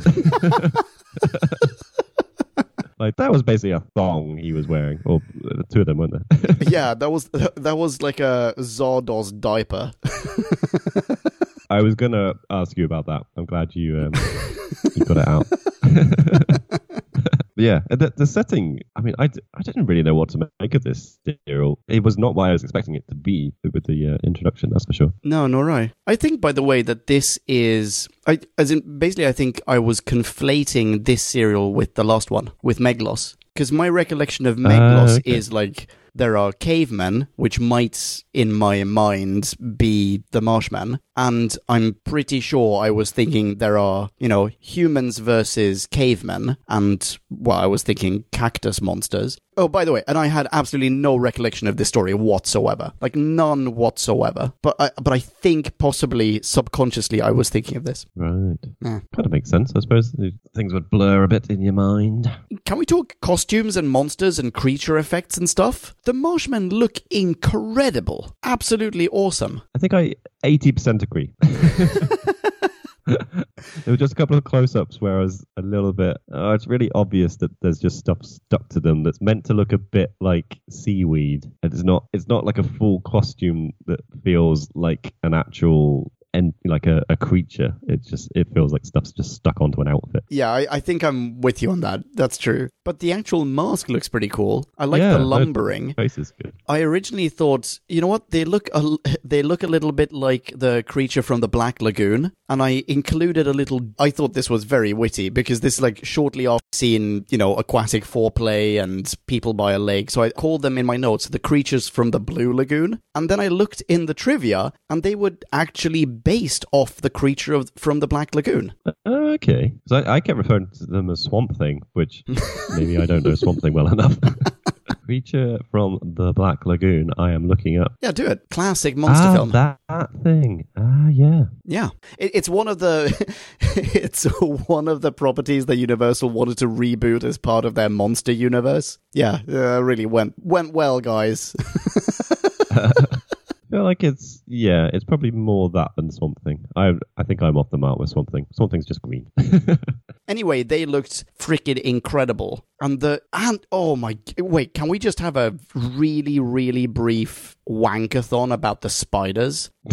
Like that was basically a thong he was wearing, or uh, two of them, weren't there? yeah, that was that was like a Zardoz diaper. I was gonna ask you about that. I'm glad you um, you got it out. Yeah, the, the setting. I mean, I, I didn't really know what to make of this serial. It was not what I was expecting it to be with the uh, introduction. That's for sure. No, nor I. I think, by the way, that this is. I, as in, basically, I think I was conflating this serial with the last one, with Meglos. Because my recollection of Meglos okay. is like there are cavemen, which might, in my mind, be the Marshmen. And I'm pretty sure I was thinking there are, you know, humans versus cavemen. And, well, I was thinking cactus monsters. Oh, by the way, and I had absolutely no recollection of this story whatsoever. Like, none whatsoever. But I, but I think possibly subconsciously I was thinking of this. Right. Yeah. Kind of makes sense, I suppose. Things would blur a bit in your mind. Can we talk costumes and monsters and creature effects and stuff? The Marshmen look incredible. Absolutely awesome. I think I 80% agree. there were just a couple of close-ups where I was a little bit. Oh, it's really obvious that there's just stuff stuck to them that's meant to look a bit like seaweed. It's not. It's not like a full costume that feels like an actual and like a, a creature. It just it feels like stuff's just stuck onto an outfit. Yeah, I, I think I'm with you on that. That's true. But the actual mask looks pretty cool. I like Yeah, the lumbering. Face is good. I originally thought, you know what? They look a, they look a little bit like the creature from the Black Lagoon, and I included a little. I thought this was very witty because this like shortly after seeing you know aquatic foreplay and people by a lake, so I called them in my notes the creatures from the Blue Lagoon, and then I looked in the trivia, and they would actually based off the creature of, from the Black Lagoon. Uh, okay, so I, I kept referring to them as Swamp Thing, which maybe I don't know Swamp Thing well enough. Creature from the Black Lagoon. I am looking up. Yeah, do it. Classic monster ah, film. that, that thing. Ah, yeah. Yeah, it, it's one of the it's one of the properties that Universal wanted to reboot as part of their monster universe. Yeah, uh, really went went well, guys. Feel like it's yeah, it's probably more that than something. I I think I'm off the mark with something. Something's just green. anyway, they looked freaking incredible, and the and oh my wait, can we just have a really really brief wankathon about the spiders?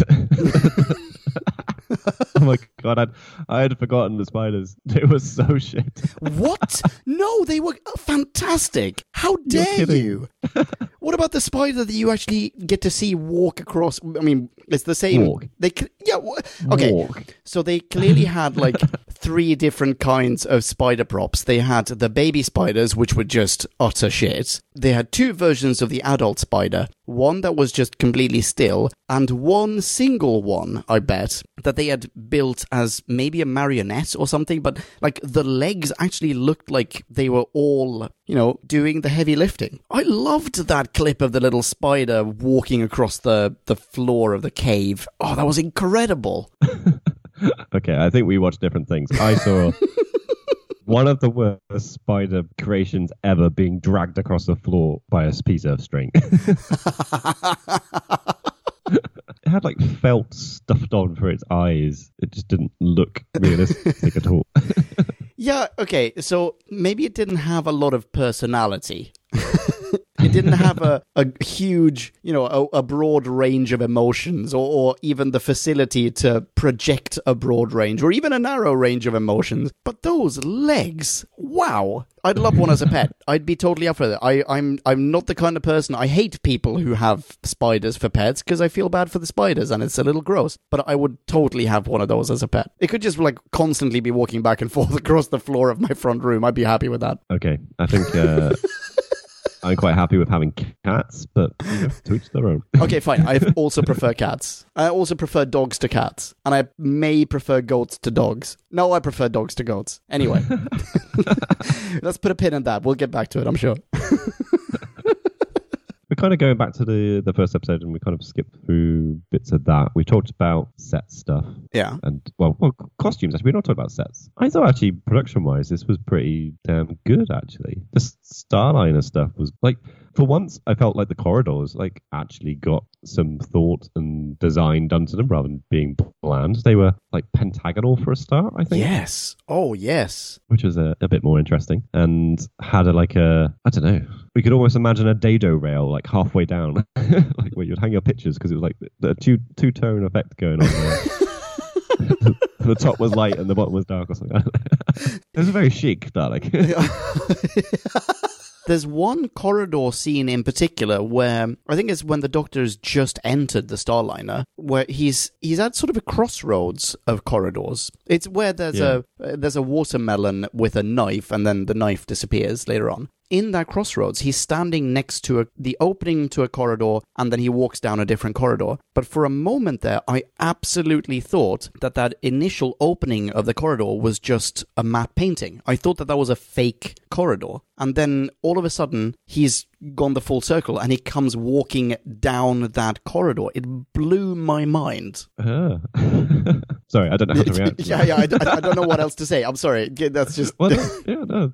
oh my god, I'd, I had forgotten the spiders. They were so shit. What? no, they were fantastic. How dare you? what about the spider that you actually get to see walk across? I mean, it's the same. Walk. They yeah. Okay. Walk. So they clearly had like three different kinds of spider props. They had the baby spiders, which were just utter shit. They had two versions of the adult spider. One that was just completely still, and one single one, I bet, that they had built as maybe a marionette or something, but like the legs actually looked like they were all, you know, doing the heavy lifting. I loved that clip of the little spider walking across the, the floor of the cave. Oh, that was incredible. Okay, I think we watched different things. I saw one of the worst spider creations ever being dragged across the floor by a piece of string. it had like felt stuffed on for its eyes. It just didn't look realistic at all. Yeah, okay, so maybe it didn't have a lot of personality. It didn't have a, a huge, you know, a, a broad range of emotions or, or even the facility to project a broad range or even a narrow range of emotions. But those legs, wow. I'd love one as a pet. I'd be totally up for it. I, I'm I'm not the kind of person I hate people who have spiders for pets because I feel bad for the spiders and it's a little gross. But I would totally have one of those as a pet. It could just like constantly be walking back and forth across the floor of my front room. I'd be happy with that. Okay, I think uh, I'm quite happy with having cats, but you know, to each their own. Okay, fine. I also prefer cats. I also prefer dogs to cats, and I may prefer goats to dogs. No, I prefer dogs to goats. Anyway, let's put a pin in that. We'll get back to it. I'm sure. We're kind of going back to the the first episode, and we kind of skipped through bits of that. We talked about set stuff Yeah. and well, well, costumes. Actually, we're not talking about sets. I thought actually production wise, this was pretty damn good. Actually, the Starliner stuff was like for once, I felt like the corridors like actually got some thought and design done to them rather than being bland. They were like pentagonal for a start, I think. Yes. Oh, yes. which was a, a bit more interesting and had a like a I don't know. We could almost imagine a dado rail like halfway down, like where you'd hang your pictures because it was like the, the two two tone effect going on. There. the top was light and the bottom was dark or something. it was very chic, like. There's one corridor scene in particular where I think it's when the doctor's just entered the Starliner, where he's he's at sort of a crossroads of corridors. It's where there's Yeah. a there's a watermelon with a knife, and then the knife disappears later on. In that crossroads, he's standing next to a, the opening to a corridor, and then he walks down a different corridor. But for a moment there, I absolutely thought that that initial opening of the corridor was just a matte painting. I thought that that was a fake corridor. And then all of a sudden, he's gone the full circle and he comes walking down that corridor. It blew my mind. Ah. Sorry, I don't know how to react. to yeah, yeah, I, I- I don't know what else to say. I'm sorry. That's just. Well, no, yeah, no.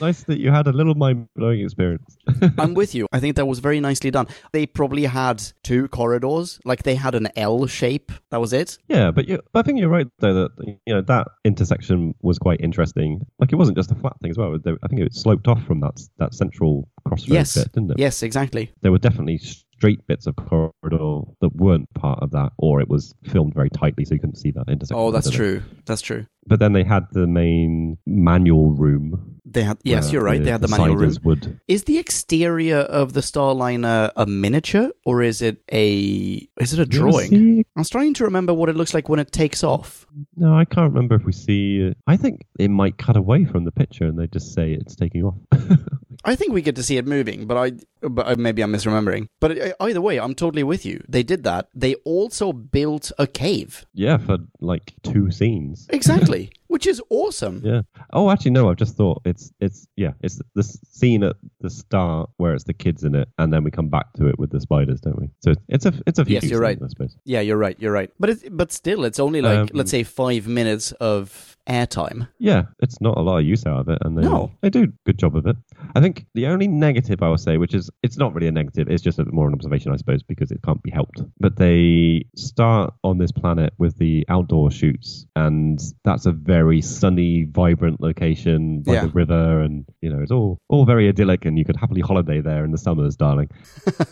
nice that you had a little mind blowing experience. I'm with you. I think that was very nicely done. They probably had two corridors, like they had an L shape. That was it. Yeah, but you, I think you're right though that you know that intersection was quite interesting. Like it wasn't just a flat thing as well. I think it sloped off from that that central crossroads yes. bit, didn't it? Yes, exactly. There were definitely straight bits of corridor that weren't part of that, or it was filmed very tightly so you couldn't see that intersection. Oh, that's true. That's true. But then they had the main manual room. They had. Yes, you're right. They had the manual room. Would Is the exterior of the Starliner a miniature or is it a is it a drawing? I'm trying to remember what it looks like when it takes off. No, I can't remember if we see. I think it might cut away from the picture and they just say it's taking off. I think we get to see it moving, but I but uh, maybe I'm misremembering. But uh, either way, I'm totally with you. They did that. They also built a cave. yeah, for like two scenes. Exactly, which is awesome. Yeah. Oh, actually, no. I've just thought it's it's yeah, it's the scene at the start where it's the kids in it, and then we come back to it with the spiders, don't we? So it's a it's a few. Yes, you're right. I suppose. Yeah, you're right. You're right. But it, but still, it's only like Um, let's say five minutes of airtime. Yeah, it's not a lot of use out of it, and they No. they do a good job of it. I think the only negative I would say, which is it's not really a negative, it's just a bit more an observation, I suppose, because it can't be helped. But they start on this planet with the outdoor shoots, and that's a very sunny, vibrant location by Yeah. the river, and you know it's all all very idyllic, and you could happily holiday there in the summers, darling.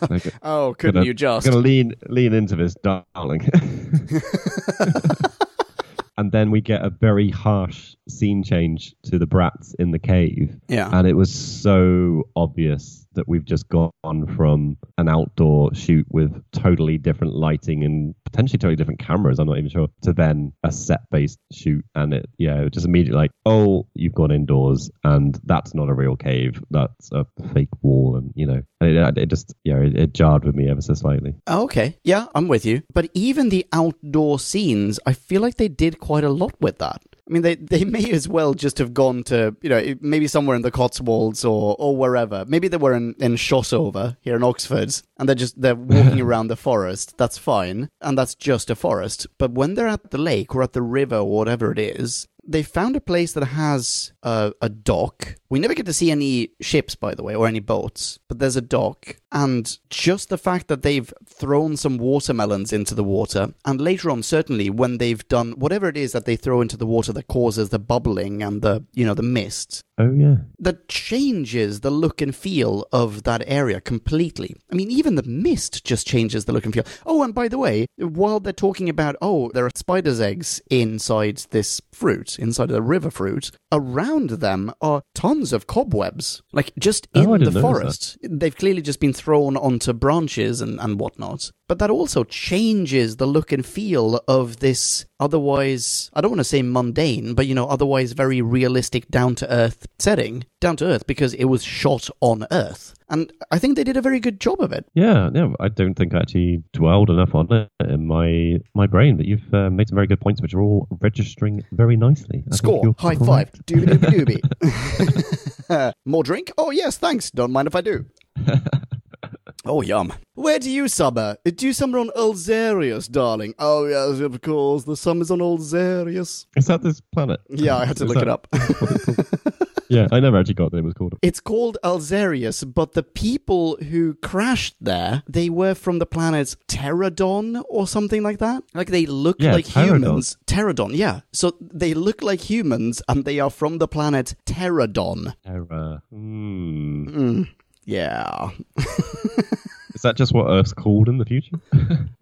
Like, Oh, couldn't gonna, you just? Gonna lean lean into this, darling. and then we get a very harsh scene change to the brats in the cave, Yeah. and it was so obvious that we've just gone from an outdoor shoot with totally different lighting and potentially totally different cameras. I'm not even sure to then a set based shoot, and it yeah, just immediately like, oh, you've gone indoors, and that's not a real cave, that's a fake wall, and you know, and it, it just yeah, it, it jarred with me ever so slightly. Okay, yeah, I'm with you. But even the outdoor scenes, I feel like they did quite a lot with that. I mean, they, they may as well just have gone to, you know, maybe somewhere in the Cotswolds or, or wherever. Maybe they were in, Um, in Shotover here in Oxford and they're just, they're walking around the forest. That's fine. And that's just a forest. But when they're at the lake or at the river or whatever it is, they found a place that has a, a dock We never get to see any ships, by the way, or any boats, but there's a dock. And just the fact that they've thrown some watermelons into the water, and later on, certainly, when they've done whatever it is that they throw into the water that causes the bubbling and the, you know, the mist, Oh yeah. that changes the look and feel of that area completely. I mean, even the mist just changes the look and feel. Oh, and by the way, while they're talking about, oh, there are spider's eggs inside this fruit, inside the river fruit, around them are tons of cobwebs. Like, just in Oh, the forest. They've clearly just been thrown onto branches and, and whatnot. But that also changes the look and feel of this otherwise, I don't want to say mundane, but you know, otherwise very realistic, down to earth setting. Down to earth because it was shot on Earth. And I think they did a very good job of it. Yeah, no, I don't think I actually dwelled enough on it in my my brain, but you've uh, made some very good points, which are all registering very nicely. I Score, high correct. five, doobie doobie doobie. More drink? Oh, yes, thanks. Don't mind if I do. Oh, yum. Where do you summer? Do you summer on Alzarius, darling? Oh, yes, of course. The summer's on Alzarius. Is that this planet? Yeah, I had to Is look that it up. what it's called? yeah, I never actually got that it was called. It's called Alzarius, but the people who crashed there, they were from the planet Terradon or something like that. Like they look Yeah, like Terradon. humans. Terradon, yeah. So they look like humans and they are from the planet Terradon. Terra. Hmm. Mm, yeah. Is that just what Earth's called in the future?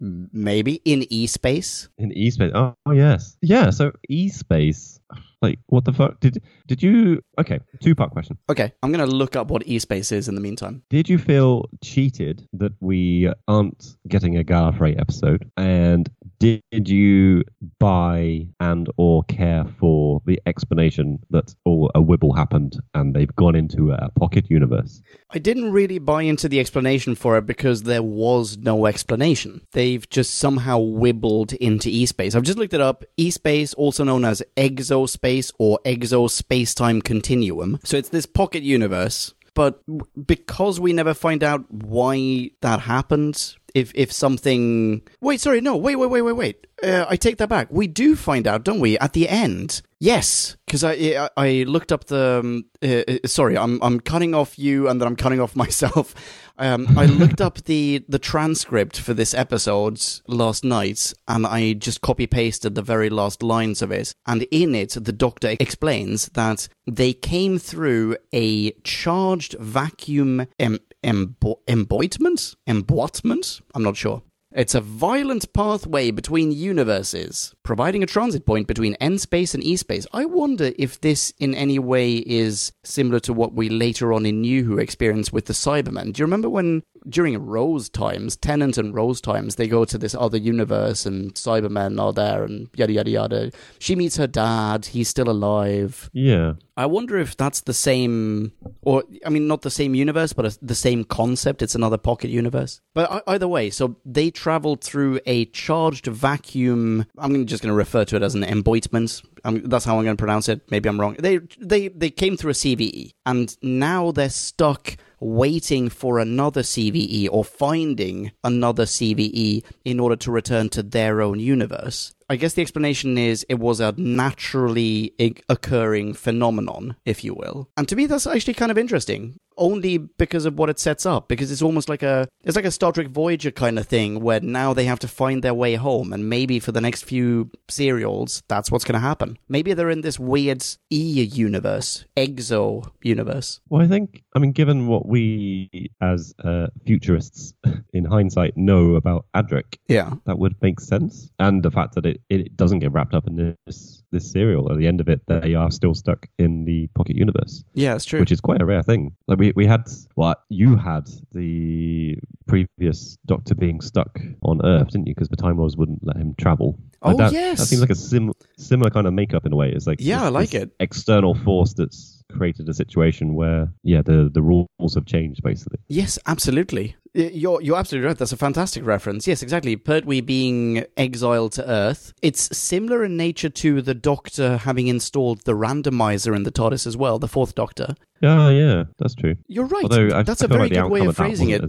Maybe in e-space. in E-space. Oh, oh, yes. Yeah, so E-space. Like, what the fuck? Did did you... Okay, two-part question. Okay, I'm going to look up what e-space is in the meantime. Did you feel cheated that we aren't getting a Gallifrey episode? And did you buy and or care for the explanation that oh a wibble happened and they've gone into a pocket universe? I didn't really buy into the explanation for it because there was no explanation. They've just somehow wibbled into e-space. I've just looked it up. E-space, also known as exospace or exo-space-time continuum. So it's this pocket universe, but because we never find out why that happened, if if something wait, sorry, no, wait, wait, wait, wait, wait. Uh, I take that back. We do find out, don't we, at the end? Yes, because I, I I looked up the. Um, uh, uh, sorry, I'm I'm cutting off you, and then I'm cutting off myself. Um, I looked up the the transcript for this episode last night, and I just copy pasted the very last lines of it. And in it, the Doctor explains that they came through a charged vacuum em- embo- emboitment, emboîtment. I'm not sure. It's a violent pathway between universes, providing a transit point between N space and E space. I wonder if this in any way is similar to what we later on in New Who experience with the Cybermen. Do you remember when, during Rose times, Tennant and Rose times, they go to this other universe and Cybermen are there and yada yada yada? She meets her dad, he's still alive. Yeah. I wonder if that's the same, or I mean, not the same universe, but a, the same concept. It's another pocket universe. But either way, so they traveled through a charged vacuum. I'm just going to refer to it as an emboitment. Um, that's how I'm going to pronounce it. Maybe I'm wrong. They they they came through a CVE, and now they're stuck waiting for another CVE or finding another CVE in order to return to their own universe. I guess the explanation is it was a naturally occurring phenomenon, if you will. And to me, that's actually kind of interesting. Only because of what it sets up, because it's almost like a it's like a Star Trek Voyager kind of thing, where now they have to find their way home, and maybe for the next few serials, that's what's going to happen. Maybe they're in this weird E universe, exo universe. Well, I think, I mean, given what we as uh, futurists in hindsight know about Adric, Yeah, that would make sense. And the fact that it, it doesn't get wrapped up in this this serial at the end of it, they are still stuck in the pocket universe, yeah, it's true. which is quite a rare thing. Like we, we had, well, you had the previous Doctor being stuck on Earth, didn't you? Because the Time Lords wouldn't let him travel. Like Oh, that, yes. That seems like a sim, similar kind of makeup in a way. It's like Yeah, this- I like it. External force that's created a situation where, yeah, the the rules have changed basically. Yes, absolutely. You're you're absolutely right. That's a fantastic reference. Yes, exactly. Pertwee being exiled to Earth. It's similar in nature to the Doctor having installed the randomizer in the TARDIS as well. The Fourth Doctor. Oh, yeah, that's true. You're right. Although I, That's a very like good way of phrasing it.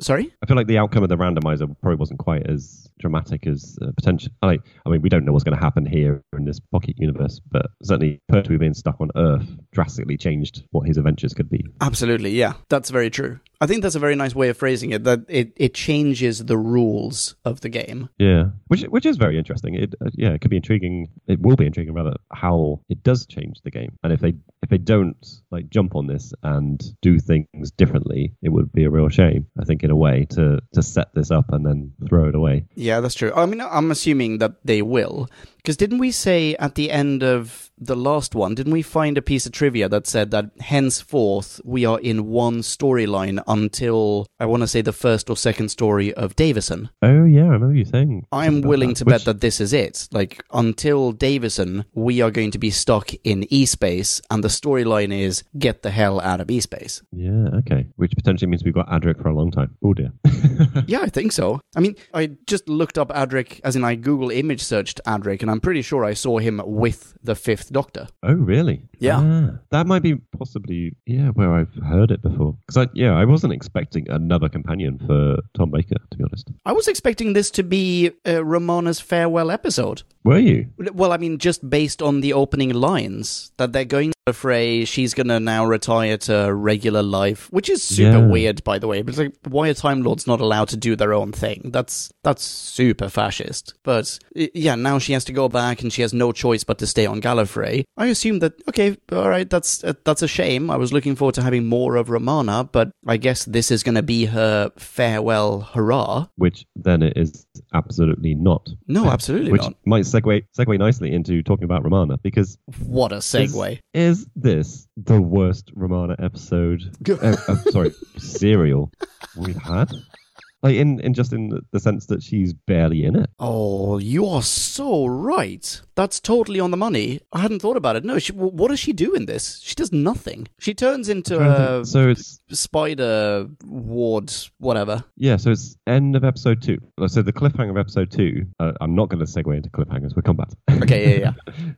Sorry. I feel like the outcome of the randomizer probably wasn't quite as dramatic as uh, potential. I, I mean, we don't know what's going to happen here in this pocket universe, but certainly Pertwee being stuck on Earth drastically changed what his adventures could be. Absolutely, yeah. That's very true. I think that's a very nice way of phrasing it. That it, it changes the rules of the game. Yeah, which which is very interesting. It uh, yeah, it could be intriguing. It will be intriguing rather how it does change the game, and if they if they don't like jump on this and do things differently, it would be a real shame. I think in a way to to set this up and then throw it away. Yeah, that's true. I mean, I'm assuming that they will. Because didn't we say at the end of the last one, didn't we find a piece of trivia that said that henceforth we are in one storyline until, I want to say, the first or second story of Davison? Oh yeah, I remember you saying. I'm willing that, to which- bet that this is it. Like, until Davison, we are going to be stuck in E Space, and the storyline is get the hell out of E Space. Yeah, okay. Which potentially means we've got Adric for a long time. Oh dear. Yeah, I think so. I mean, I just looked up Adric, as in I Google image searched Adric, and I'm pretty sure I saw him with the Fifth Doctor. oh really? Yeah. Ah, that might be possibly yeah where I've heard it before. Because I yeah I wasn't expecting another companion for Tom Baker to be honest. I was expecting this to be uh, Romana's farewell episode. Were you? Well, I mean, just based on the opening lines, that they're going she's going to now retire to regular life, which is super Yeah. weird, by the way. But it's like, why are Time Lords not allowed to do their own thing? That's that's super fascist. But yeah, now she has to go back, and she has no choice but to stay on Gallifrey. I assume that okay, all right, that's uh, that's a shame. I was looking forward to having more of Romana, but I guess this is going to be her farewell hurrah. Which then it is absolutely not. No, absolutely Which not. might segue segue nicely into talking about Romana because What a segue. is, is this the worst Romana episode? uh, uh, sorry, serial we've had. Like in, in just in the- sense that she's barely in it. Oh, you are so right. That's totally on the money. I hadn't thought about it. No, she, what does she do in this? She does nothing. She turns into a so it's spider ward, whatever. yeah, so it's end of episode two. So the cliffhanger of episode two. Uh, I'm not going to segue into cliffhangers. We'll come back. Okay, yeah,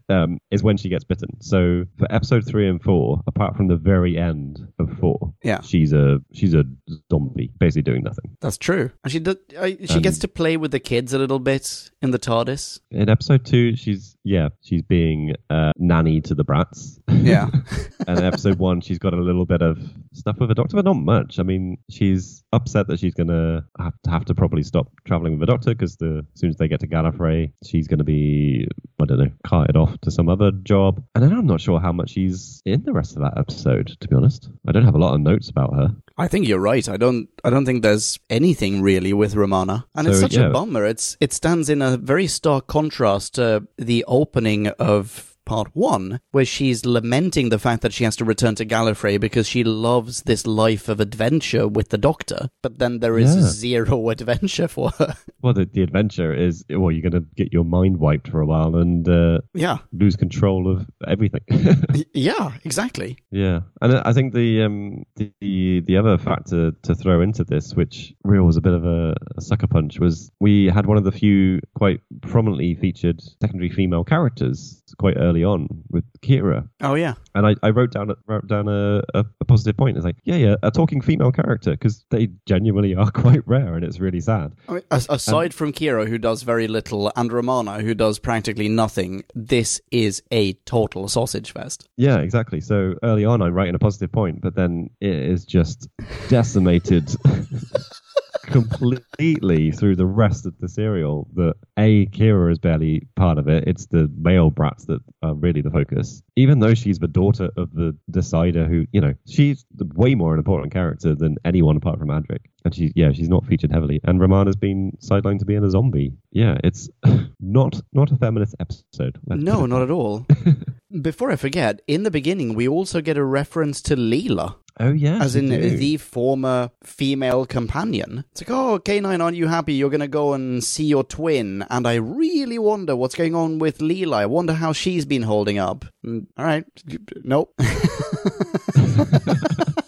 yeah. um, is when she gets bitten. So for episode three and four, apart from the very end of four, Yeah. she's a she's a zombie, basically doing nothing. That's true. And she does, uh, she gets to play with the kids a little bit in the TARDIS. In episode two, she's yeah, she's being uh, nanny to the brats. Yeah. and in episode one, she's got a little bit of stuff with the doctor, but not much. I mean, she's upset that she's gonna have to have to probably stop traveling with the doctor because the as soon as they get to Gallifrey, she's gonna be I don't know carted off to some other job. And then I'm not sure how much she's in the rest of that episode. To be honest, I don't have a lot of notes about her. I think you're right. I don't. I don't think there's anything really with Romana, and it's such yeah. a bummer. It's it stands in a very stark contrast to the opening of part one, where she's lamenting the fact that she has to return to Gallifrey because she loves this life of adventure with the Doctor, but then there is Yeah. zero adventure for her. Well, the, the adventure is well, you're gonna get your mind wiped for a while and uh, yeah, lose control of everything. Yeah, exactly. Yeah, and I think the um the the other factor to throw into this, which real was a bit of a, a sucker punch, was we had one of the few quite prominently featured secondary female characters quite early on with Keara, Oh yeah. and I, I wrote down a- wrote down a, a, a positive point. It's like yeah yeah a talking female character because they genuinely are quite rare and it's really sad. I mean, as- aside from Keara, who does very little, and Romana, who does practically nothing, this is a total sausage fest. Yeah, exactly. So early on, I'm writing a positive point, but then it is just decimated completely through the rest of the serial. That a Keara is barely part of it. It's the male brats that are really the focus. Even though she's the daughter of the decider, who you know, she's way more an important character than anyone apart from Adric. And she's yeah, she's not featured heavily. And Romana's been sidelined to being a zombie. Yeah, it's not not a feminist episode. let's No, not at all. Before I forget, in the beginning, we also get a reference to Leela, Oh yeah, as in the former female companion. It's like, oh, K9, aren't you happy? You're going to go and see your twin. And I really wonder what's going on with Leela. I wonder how she's been holding up. Mm, all right. Nope.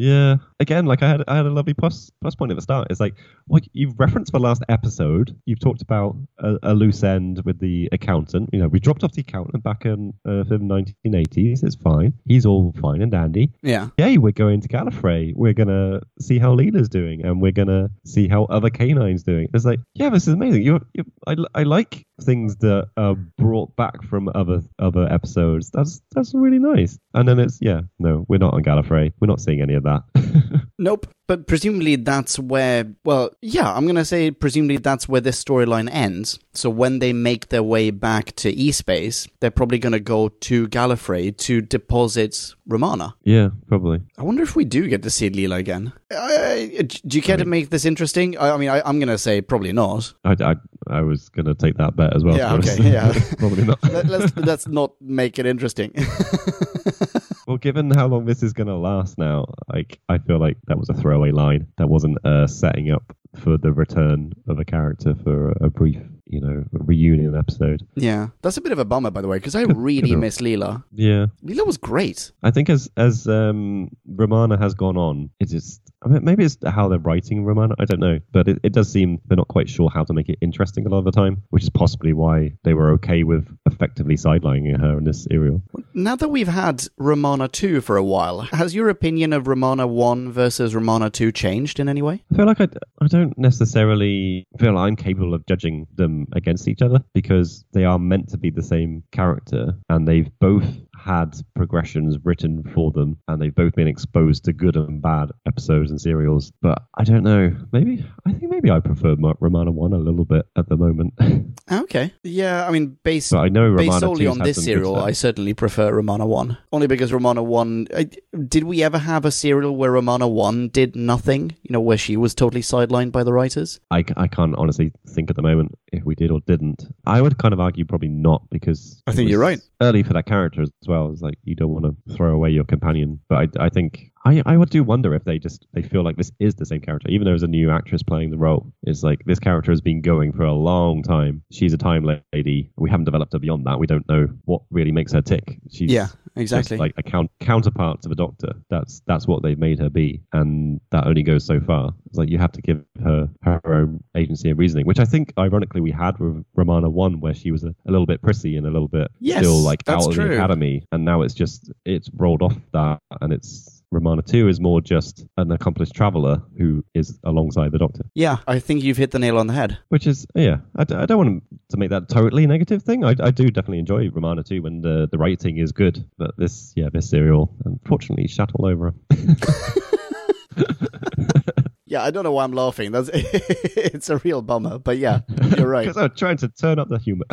Yeah. Ag- again, like I had, I had a lovely plus plus point at the start. It's like, well, you've referenced the last episode. You've talked about a, a loose end with the accountant. You know, we dropped off the accountant back in uh, the 1980s. It's fine. He's all fine and dandy. Yeah. Yay, we're going to Gallifrey. We're gonna see how Leela's doing, and we're gonna see how other K9's doing. It's like, yeah, this is amazing. You, you I, I like things that are brought back from other other episodes. That's that's really nice. And then it's yeah, no, we're not on Gallifrey. We're not seeing any of that. Nope. But presumably that's where, well, yeah, I'm going to say presumably that's where this storyline ends. So when they make their way back to E-Space, they're probably going to go to Gallifrey to deposit Romana. yeah, probably. I wonder if we do get to see Leela again. I, do you care to make this interesting? I, I mean, I, I'm going to say probably not. I, I, I was gonna take that bet as well. Yeah, okay, yeah. probably not. Let, let's, let's not make it interesting. Given how long this is going to last now, like I feel like that was a throwaway line. That wasn't uh, setting up for the return of a character for a brief, you know, reunion episode. yeah. That's a bit of a bummer, by the way, because I really miss Leela. Yeah, Leela was great. I think as as um, Romana has gone on, it's just I mean, maybe it's how they're writing Romana. I don't know, but it, it does seem they're not quite sure how to make it interesting a lot of the time, which is possibly why they were okay with effectively sidelining her in this serial. Now that we've had Romana 2 for a while, has your opinion of Romana 1 versus Romana 2 changed in any way? I feel like I, I don't necessarily feel I'm capable of judging them against each other because they are meant to be the same character and they've both had progressions written for them and they've both been exposed to good and bad episodes and serials. But I don't know. Maybe I think maybe I prefer Romana 1 a little bit at the moment. Okay. Yeah, I mean, based, but I know based Romana solely on this serial. I certainly prefer Romana 1. Only because Romana 1. I, did we ever have a serial where Romana 1 did nothing? You know, where she was totally sidelined by the writers? I, I can't honestly think at the moment if we did or didn't. I would kind of argue probably not because I think you're right. Early for that character as well. It's like you don't want to throw away your companion, but I, I think I, I would do wonder if they just they feel like this is the same character, even though there's a new actress playing the role. It's like this character has been going for a long time. She's a time lady. We haven't developed her beyond that. We don't know what really makes her tick. She's Yeah, just exactly. like a count, counterpart to the Doctor. That's that's what they've made her be, and that only goes so far. It's like you have to give her her own agency and reasoning, which I think, ironically, we had with Romana One, where she was a, a little bit prissy and a little bit Yes, still like out of true. the academy, and now it's just it's rolled off that, and it's. Romana 2 is more just an accomplished traveler who is alongside the Doctor, yeah, I think you've hit the nail on the head. which is, yeah, I, d- I don't want to make that totally negative thing. I, I do definitely enjoy Romana 2 when the, the writing is good, but this, yeah, this serial, unfortunately, shat all over. Yeah, I don't know why I'm laughing. That's It's a real bummer, but yeah, you're right. Because I'm trying to turn up the humor.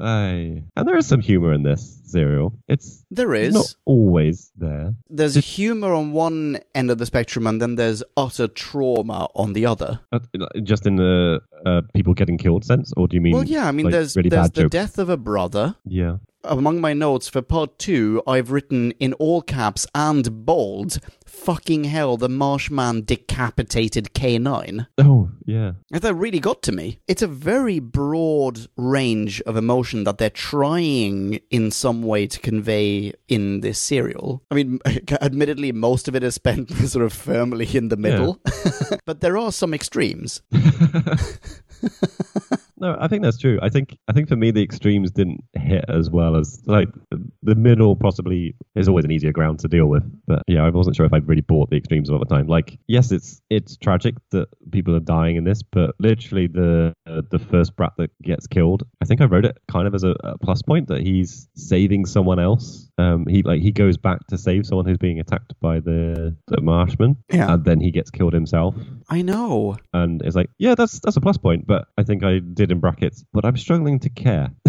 Aye. And there is some humor in this serial. It's There is. not always there. there's humor on one end of the spectrum and then there's utter trauma on the other. Uh, Just in the uh, people getting killed sense, or do you mean? Well, yeah, I mean, like, there's really there's the jokes? death of a brother. Yeah. Among my notes for part two, I've written in all caps and bold, fucking hell, the Marshman decapitated K9. Oh, yeah. And That really got to me. It's a very broad range of emotion that they're trying in some way to convey in this serial. I mean, admittedly, most of it is spent sort of firmly in the middle, but there are some extremes. No, I think that's true. I think I think for me the extremes didn't hit as well as like the middle possibly is always an easier ground to deal with. But yeah, I wasn't sure if I really bought the extremes all the time. Like, yes, it's it's tragic that people are dying in this, but literally the uh, the first brat that gets killed, I think I wrote it kind of as a, a plus point that he's saving someone else. Um, he like he goes back to save someone who's being attacked by the the marshman, Yeah. and then he gets killed himself I know. and it's like, yeah, that's that's a plus point. But I think I did in brackets, but I'm struggling to care.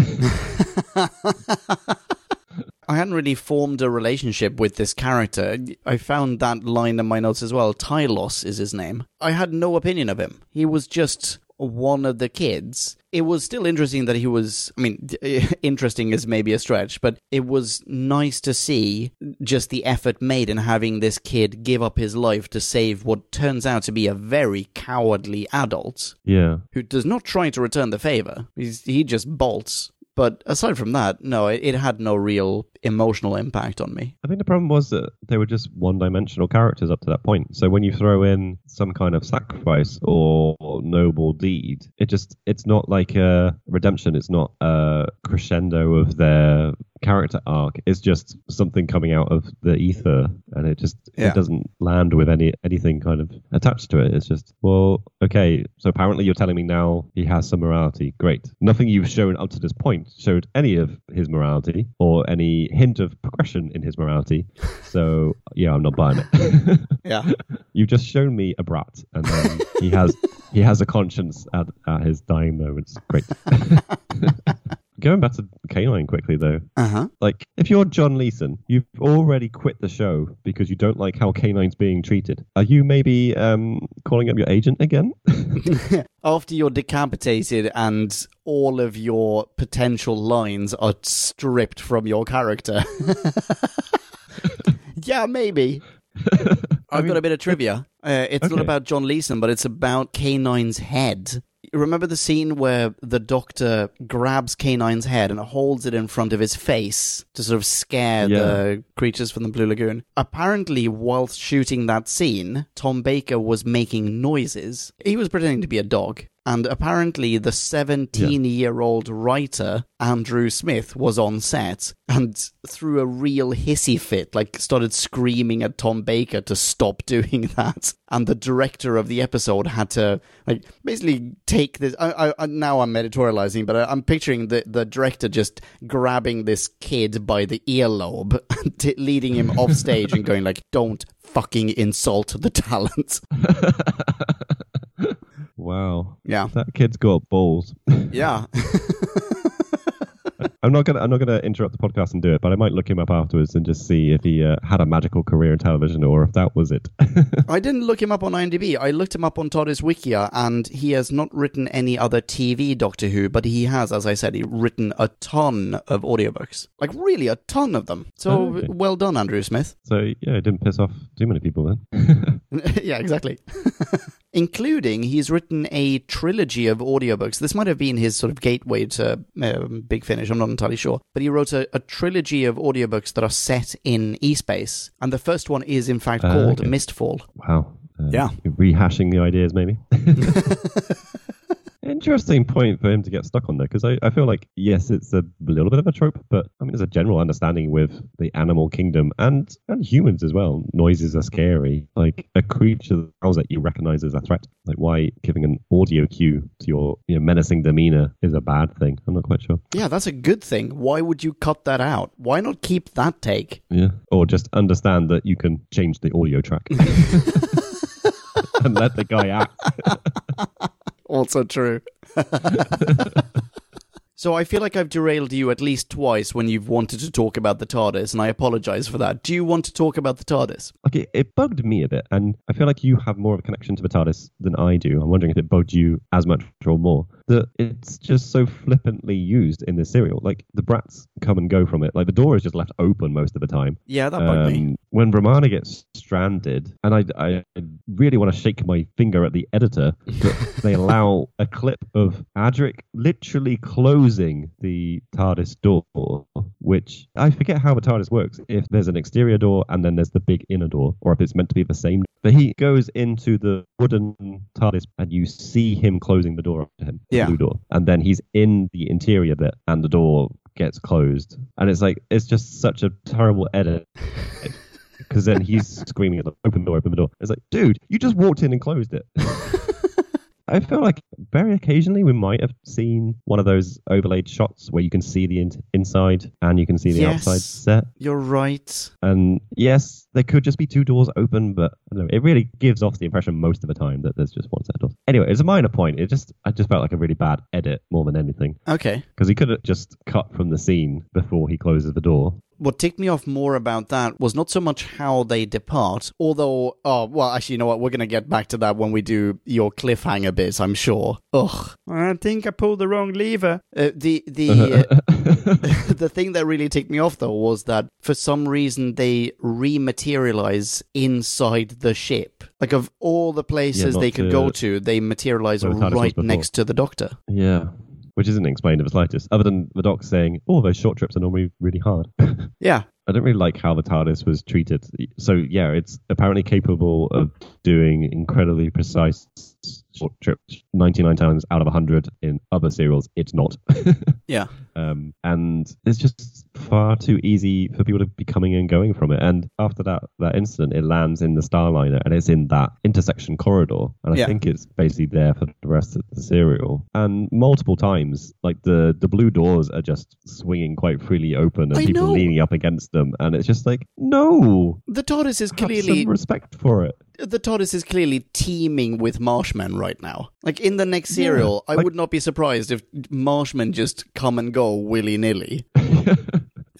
I hadn't really formed a relationship with this character. I found that line in my notes as well. Tylos is his name. I had no opinion of him. He was just one of the kids. It was still interesting that he was, I mean, interesting is maybe a stretch, but it was nice to see just the effort made in having this kid give up his life to save what turns out to be a very cowardly adult yeah, who does not try to return the favor. He's, he just bolts But aside from that, no, it, it had no real emotional impact on me. I think the problem was that they were just one dimensional characters up to that point. So when you throw in some kind of sacrifice or noble deed, it just it's not like a redemption, it's not a crescendo of their character arc. It's just something coming out of the ether and it just Yeah. it doesn't land with any anything kind of attached to it. It's just, well, okay, so apparently you're telling me now he has some morality. Great. Nothing you've shown up to this point showed any of his morality or any hint of progression in his morality. So yeah, I'm not buying it. Yeah. You've just shown me a brat, and then he has he has a conscience at, at his dying moments. Great. Going back to K9 quickly though, Uh huh. like if you're John Leeson, you've already quit the show because you don't like how K9's being treated. Are you maybe um, calling up your agent again? After you're decapitated and all of your potential lines are stripped from your character. yeah, maybe. I've got a bit of trivia. Uh, it's not about John Leeson, but it's about K9's head. Remember the scene where the doctor grabs K9's head and holds it in front of his face to sort of scare Yeah. the creatures from the Blue Lagoon? Apparently, whilst shooting that scene, Tom Baker was making noises. He was pretending to be a dog. And apparently, the 17 year old writer, Andrew Smith, was on set and threw a real hissy fit, like started screaming at Tom Baker to stop doing that. And the director of the episode had to, like, basically take this. I, I, now I'm editorializing, but I, I'm picturing the, the director just grabbing this kid by the earlobe, t- leading him off stage and going, like, don't fucking insult the talent. Yeah. that kid's got balls. Yeah. I'm not gonna I'm not gonna interrupt the podcast and do it, but I might look him up afterwards and just see if he uh, had a magical career in television or if that was it. I didn't look him up on IMDb. I looked him up on TARDIS Wikia, and he has not written any other TV Doctor Who, but he has, as I said, he written a ton of audiobooks. Like, really, a ton of them. So, Oh, okay. well done, Andrew Smith. so yeah, it didn't piss off too many people then. yeah, exactly. Including, he's written a trilogy of audiobooks. This might have been his sort of gateway to um, Big Finish, I'm not entirely sure. But he wrote a, a trilogy of audiobooks that are set in E-Space. And the first one is, in fact, Ah, called okay. Mistfall. wow. Uh, Yeah. Rehashing the ideas, maybe. Interesting point for him to get stuck on there, because I, I feel like, yes, it's a little bit of a trope, but I mean, there's a general understanding with the animal kingdom and, and humans as well. Noises are scary. Like a creature that you recognize as a threat. Like why giving an audio cue to your you know, menacing demeanor is a bad thing. I'm not quite sure. Yeah, that's a good thing. Why would you cut that out? Why not keep that take? Yeah. Or just understand that you can change the audio track and let the guy act. Also true. so I feel like I've derailed you at least twice when you've wanted to talk about the TARDIS, and I apologize for that. Do you want to talk about the TARDIS? Okay, it, it bugged me a bit, and I feel like you have more of a connection to the TARDIS than I do. I'm wondering if it bugged you as much or more. That it's just so flippantly used in this serial. Like the brats come and go from it. Like the door is just left open most of the time. Yeah, that bugged me. Um, when Romana gets stranded, and I, I really want to shake my finger at the editor that they allow a clip of Adric literally closing the TARDIS door, which I forget how the TARDIS works. If there's an exterior door and then there's the big inner door, or if it's meant to be the same. But he goes into the wooden TARDIS, and you see him closing the door after him, the Yeah. blue door, and then he's in the interior bit, and the door gets closed, and it's like it's just such a terrible edit because then he's screaming at the open door, open the door. It's like, dude, you just walked in and closed it. I feel like very occasionally we might have seen one of those overlaid shots where you can see the in- inside and you can see the Yes. outside set. You're right. And yes, there could just be two doors open, but I don't know, it really gives off the impression most of the time that there's just one set of doors. Anyway, it's a minor point. It just I just felt like a really bad edit more than anything Okay. because he could have just cut from the scene before he closes the door. What ticked me off more about that was not so much how they depart, although, oh, well, actually, you know what? We're going to get back to that when we do your cliffhanger bits, I'm sure. Ugh. I think I pulled the wrong lever. Uh, the, the, uh, the thing that really ticked me off, though, was that for some reason they rematerialize inside the ship. Like, of all the places not they could to- go to, they materialize where the right next to the doctor. Yeah. Which isn't explained in the slightest, other than the doc saying, "Oh, those short trips are normally really hard." Yeah. I don't really like how the TARDIS was treated. So yeah, it's apparently capable of doing incredibly precise short trips 99 times out of 100 in other serials it's not Yeah. Um, and it's just far too easy for people to be coming and going from it. And after that that incident it lands in the starliner and it's in that intersection corridor. And i Yeah. think it's basically there for the rest of the serial. And multiple times like the the blue doors are just swinging quite freely open and I people know. leaning up against them. And it's just like no! The TARDIS is have clearly some respect for it. The TARDIS is clearly teeming with Marshmen right now. Like in the next serial, I like- would not be surprised if Marshmen just come and go willy nilly.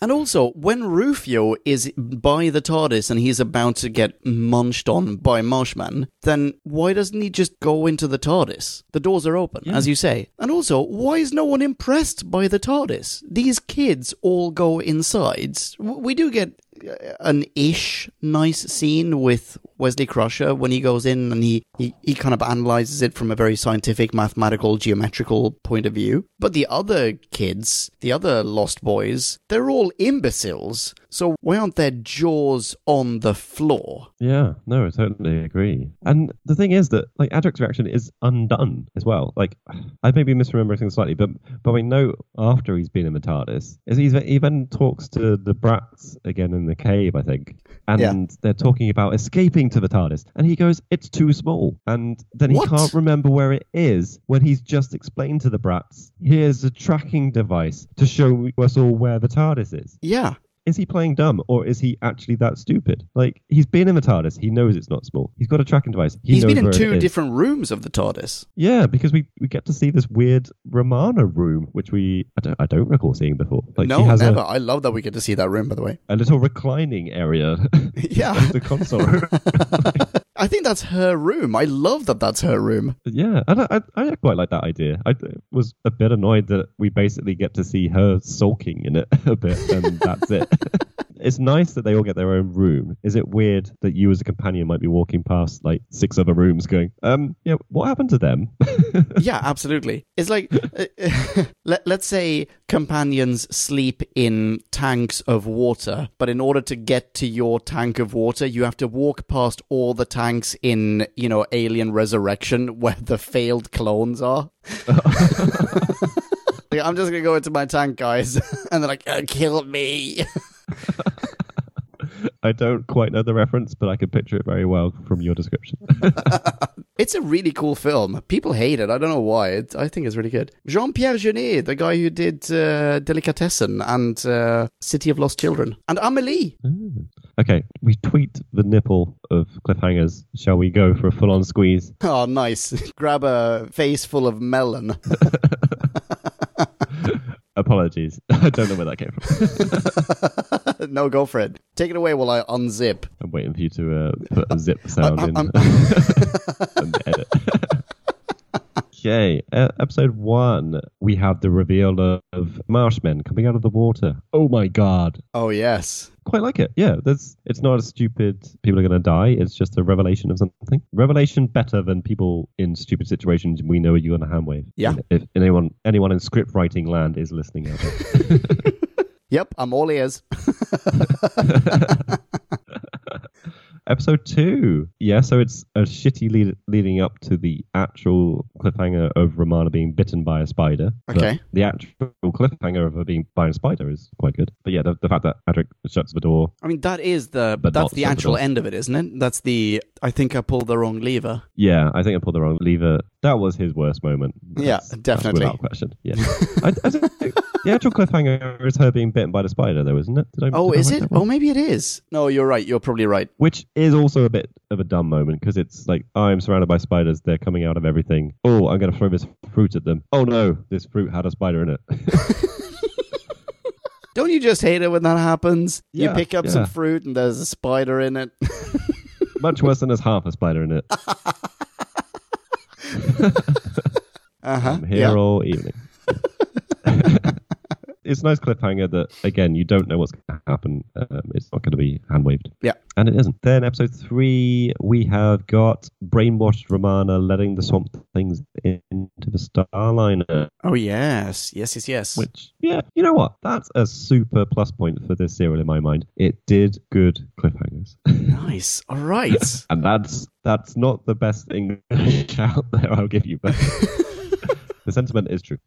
And also, when Rufio is by the TARDIS and he's about to get munched on by Marshman, then why doesn't he just go into the TARDIS? The doors are open, as you say. And also, why is no one impressed by the TARDIS? These kids all go inside. We do get Uh, an ish nice scene with Wesley Crusher when he goes in and he, he, he kind of analyzes it from a very scientific, mathematical, geometrical point of view. But the other kids, the other Lost Boys, they're all imbeciles. So why aren't their jaws on the floor? Yeah, no, I totally agree. And the thing is that like Adric's reaction is undone as well. Like I may be misremembering things slightly, but but we know after he's been in the TARDIS, is he then talks to the brats again in the cave, I think, and Yeah. they're talking about escaping to the TARDIS, and he goes, "It's too small," and then he What? can't remember where it is when he's just explained to the brats, "Here's a tracking device to show us all where the TARDIS is." Yeah. Is he playing dumb or is he actually that stupid? Like he's been in the TARDIS, he knows it's not small. He's got a tracking device. He He's knows been in two different rooms of the TARDIS. Yeah, because we, we get to see this weird Romana room, which we I don't, I don't recall seeing before. Like no, has never. a, I love that we get to see that room, by the way. a little reclining area. Yeah. the console. I think that's her room. I love that that's her room. yeah, and I, I I quite like that idea. I was a bit annoyed that we basically get to see her sulking in it a bit, and that's it. It's nice that they all get their own room. Is it weird that you as a companion might be walking past like six other rooms going, um, yeah, what happened to them? yeah, absolutely. It's like, uh, let, let's say companions sleep in tanks of water, but in order to get to your tank of water, you have to walk past all the tanks in, you know, Alien Resurrection where the failed clones are. I'm just gonna go into my tank, guys, and they're like, uh, "Kill me." I don't quite know the reference, but I can picture it very well from your description. It's a really cool film. People hate it. I don't know why. It, I think it's really good. Jean Pierre Jeunet, the guy who did uh, Delicatessen and uh, City of Lost Children, and Amelie. okay, we tweet the nipple of cliffhangers. Shall we go for a full on squeeze? Oh, nice. Grab a face full of melon. Apologies. I don't know where that came from. No, go for it. Take it away while I unzip. I'm waiting for you to uh, put a zip sound I- in I'm- and edit. okay, uh, episode one. We have the reveal of, marshmen coming out of the water. Oh my god. Oh, yes. Quite like it. Yeah, that's it's not a stupid people are going to die. It's just a revelation of something. Revelation better than people in stupid situations we know you're on a hand wave. Yeah. If anyone anyone in script writing land is listening out there. Yep, I'm all ears. Episode two. Yeah, so it's a shitty lead, leading up to the actual cliffhanger of Romana being bitten by a spider. But Okay. The actual cliffhanger of her being by a spider is quite good. But yeah, the, the fact that Adric shuts the door. I mean, that is the But that's the actual end of it, isn't it? That's the I think I pulled the wrong lever. Yeah, I think I pulled the wrong lever. That was his worst moment. Yeah, That's- that's definitely. without question. Yeah. I, I the actual cliffhanger is her being bitten by the spider, though, isn't it? Did I, Oh, I is write it? Oh, maybe it is. No, you're right. You're probably right. Which is also a bit of a dumb moment because it's like I'm surrounded by spiders. They're coming out of everything. Oh, I'm going to throw this fruit at them. Oh no, this fruit had a spider in it. Don't you just hate it when that happens? you pick up some fruit and there's a spider in it. Much worse than there's half a spider in it. Uh huh. I'm here all evening. It's a nice cliffhanger that again you don't know what's going to happen. Um, it's not going to be hand waved. Yeah. and it isn't. Then episode three, we have got brainwashed Romana letting the swamp things into the Starliner. Oh yes, yes, yes, yes. Which, yeah, you know what? That's a super plus point for this serial in my mind. It did good cliffhangers. nice. All right. and that's that's not the best English out there, I'll give you, but the sentiment is true.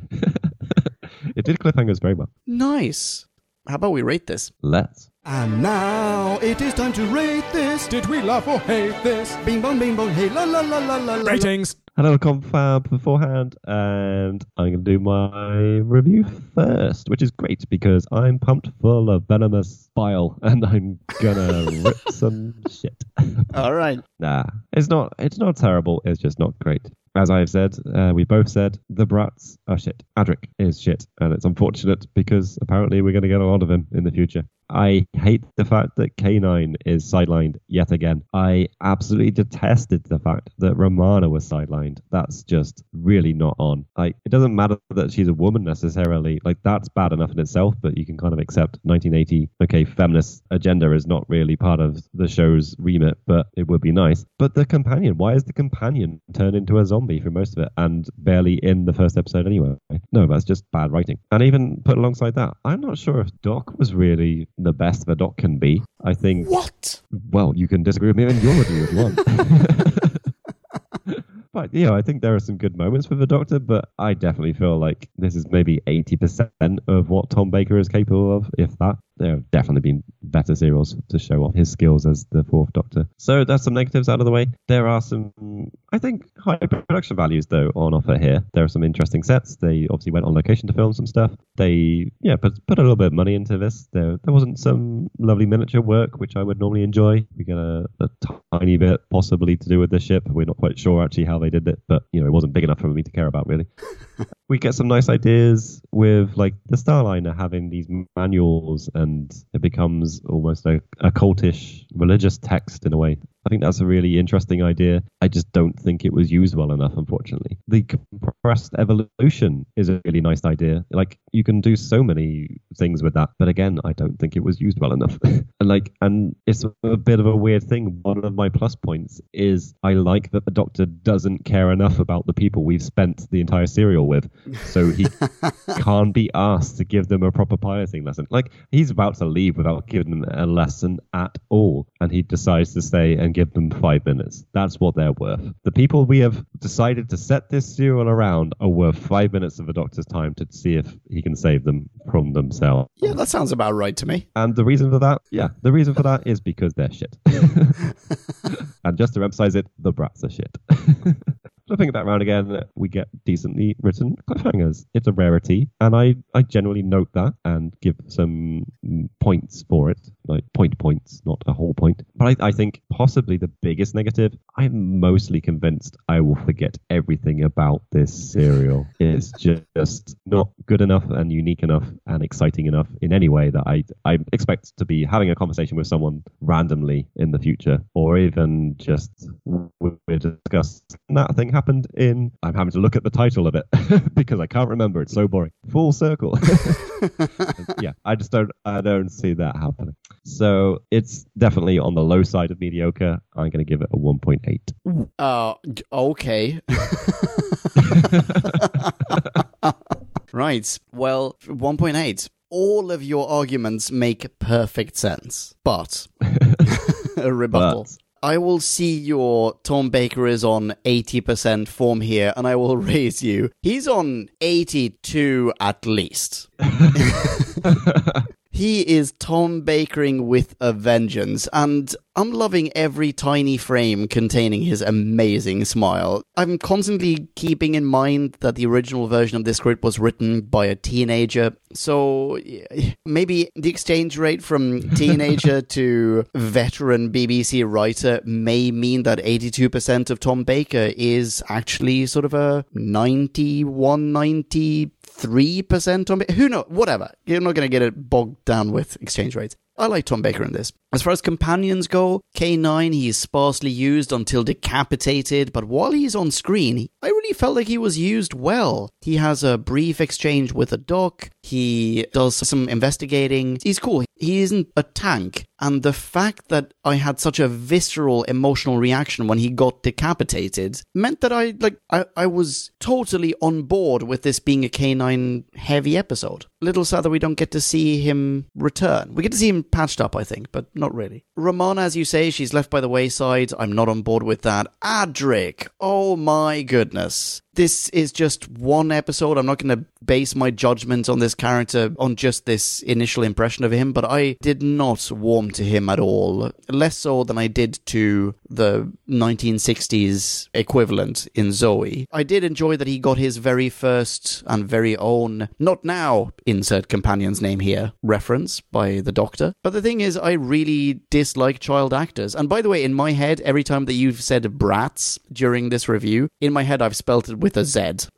It did cliffhangers very well. nice. How about we rate this? Let's. And now it is time to rate this. Did we love or hate this? Bing bong, bing bong, hey la la la la la. la. Ratings. Had a confab beforehand, and I'm going to do my review first, which is great because I'm pumped full of venomous bile, and I'm gonna rip some shit. All right. Nah, it's not. It's not terrible. It's just not great. As I've said, uh, we both said the brats are shit. Adric is shit, and it's unfortunate because apparently we're going to get a lot of him in the future. I hate the fact that K9 is sidelined yet again. I absolutely detested the fact that Romana was sidelined. That's just really not on. Like, it doesn't matter that she's a woman necessarily. Like, that's bad enough in itself, but you can kind of accept 1980. Okay, feminist agenda is not really part of the show's remit, but it would be nice. But the companion, why is the companion turned into a zombie for most of it and barely in the first episode anyway? No, that's just bad writing. And even put alongside that, I'm not sure if Doc was really the best the Doc can be. I think, What? well, you can disagree with me in your review if you want. But yeah, I think there are some good moments with the Doctor, but I definitely feel like this is maybe 80% of what Tom Baker is capable of, if that. There have definitely been better serials to show off his skills as the fourth Doctor. So that's some negatives out of the way. There are some, I think, high production values, though, on offer here. There are some interesting sets. They obviously went on location to film some stuff. They, yeah, put, put a little bit of money into this. There, there wasn't some lovely miniature work, which I would normally enjoy. We get a, a tiny bit possibly to do with the ship. We're not quite sure actually how they did it, but, you know, it wasn't big enough for me to care about, really. we get some nice ideas with like the Starliner having these manuals and it becomes almost a, a cultish religious text in a way. I think that's a really interesting idea. I just don't think it was used well enough, unfortunately. The compressed evolution is a really nice idea. Like you can do so many things with that, but again, I don't think it was used well enough. and like, and it's a bit of a weird thing. One of my plus points is I like that the Doctor doesn't care enough about the people we've spent the entire serial with, so he can't be asked to give them a proper piloting lesson. Like he's about to leave without giving them a lesson at all, and he decides to stay and give them five minutes. That's what they're worth. The people we have decided to set this serial around are worth five minutes of a Doctor's time to see if he can save them from themselves. Yeah, that sounds about right to me. And the reason for that, yeah, the reason for that is because they're shit. and just to emphasize it, the brats are shit. Flipping it back around again, we get decently written cliffhangers. It's a rarity, and I, I generally note that and give some points for it, like point points, not a whole point. But I, I think possibly the biggest negative, I'm mostly convinced I will forget everything about this serial. it's just not good enough and unique enough and exciting enough in any way that I, I expect to be having a conversation with someone randomly in the future, or even just we discuss that thing happened in. I'm having to look at the title of it because I can't remember. It's so boring. Full circle. yeah, I just don't. I don't see that happening. So it's definitely on the low side of mediocre. I'm going to give it a 1.8. Uh, okay. right. Well, 1.8. All of your arguments make perfect sense, but a rebuttal. But- I will see your Tom Baker is on 80% form here, and I will raise you. He's on 82 at least. He is Tom Bakering with a vengeance, and I'm loving every tiny frame containing his amazing smile. I'm constantly keeping in mind that the original version of this script was written by a teenager, so maybe the exchange rate from teenager to veteran BBC writer may mean that 82% of Tom Baker is actually sort of a 91, 90 three percent on who knows whatever. You're not going to get it bogged down with exchange rates. I like tom baker in this As far as companions go, K9, he is sparsely used until decapitated, but while he's on screen, I really felt like he was used well. He has a brief exchange with a doc, he does some investigating. He's cool. He isn't a tank. And the fact that I had such a visceral emotional reaction when he got decapitated meant that I like I, I was totally on board with this being a K9 heavy episode. Little sad that we don't get to see him return. We get to see him patched up, I think, but not really. Romana, as you say, she's left by the wayside. I'm not on board with that. Adric, oh my goodness this is just one episode. I'm not going to base my judgment on this character on just this initial impression of him, but I did not warm to him at all. Less so than I did to the 1960s equivalent in Zoe. I did enjoy that he got his very first and very own, not now, insert companion's name here, reference by the doctor. But the thing is, I really dislike child actors. And by the way, in my head, every time that you've said brats during this review, in my head I've spelt it with a Z.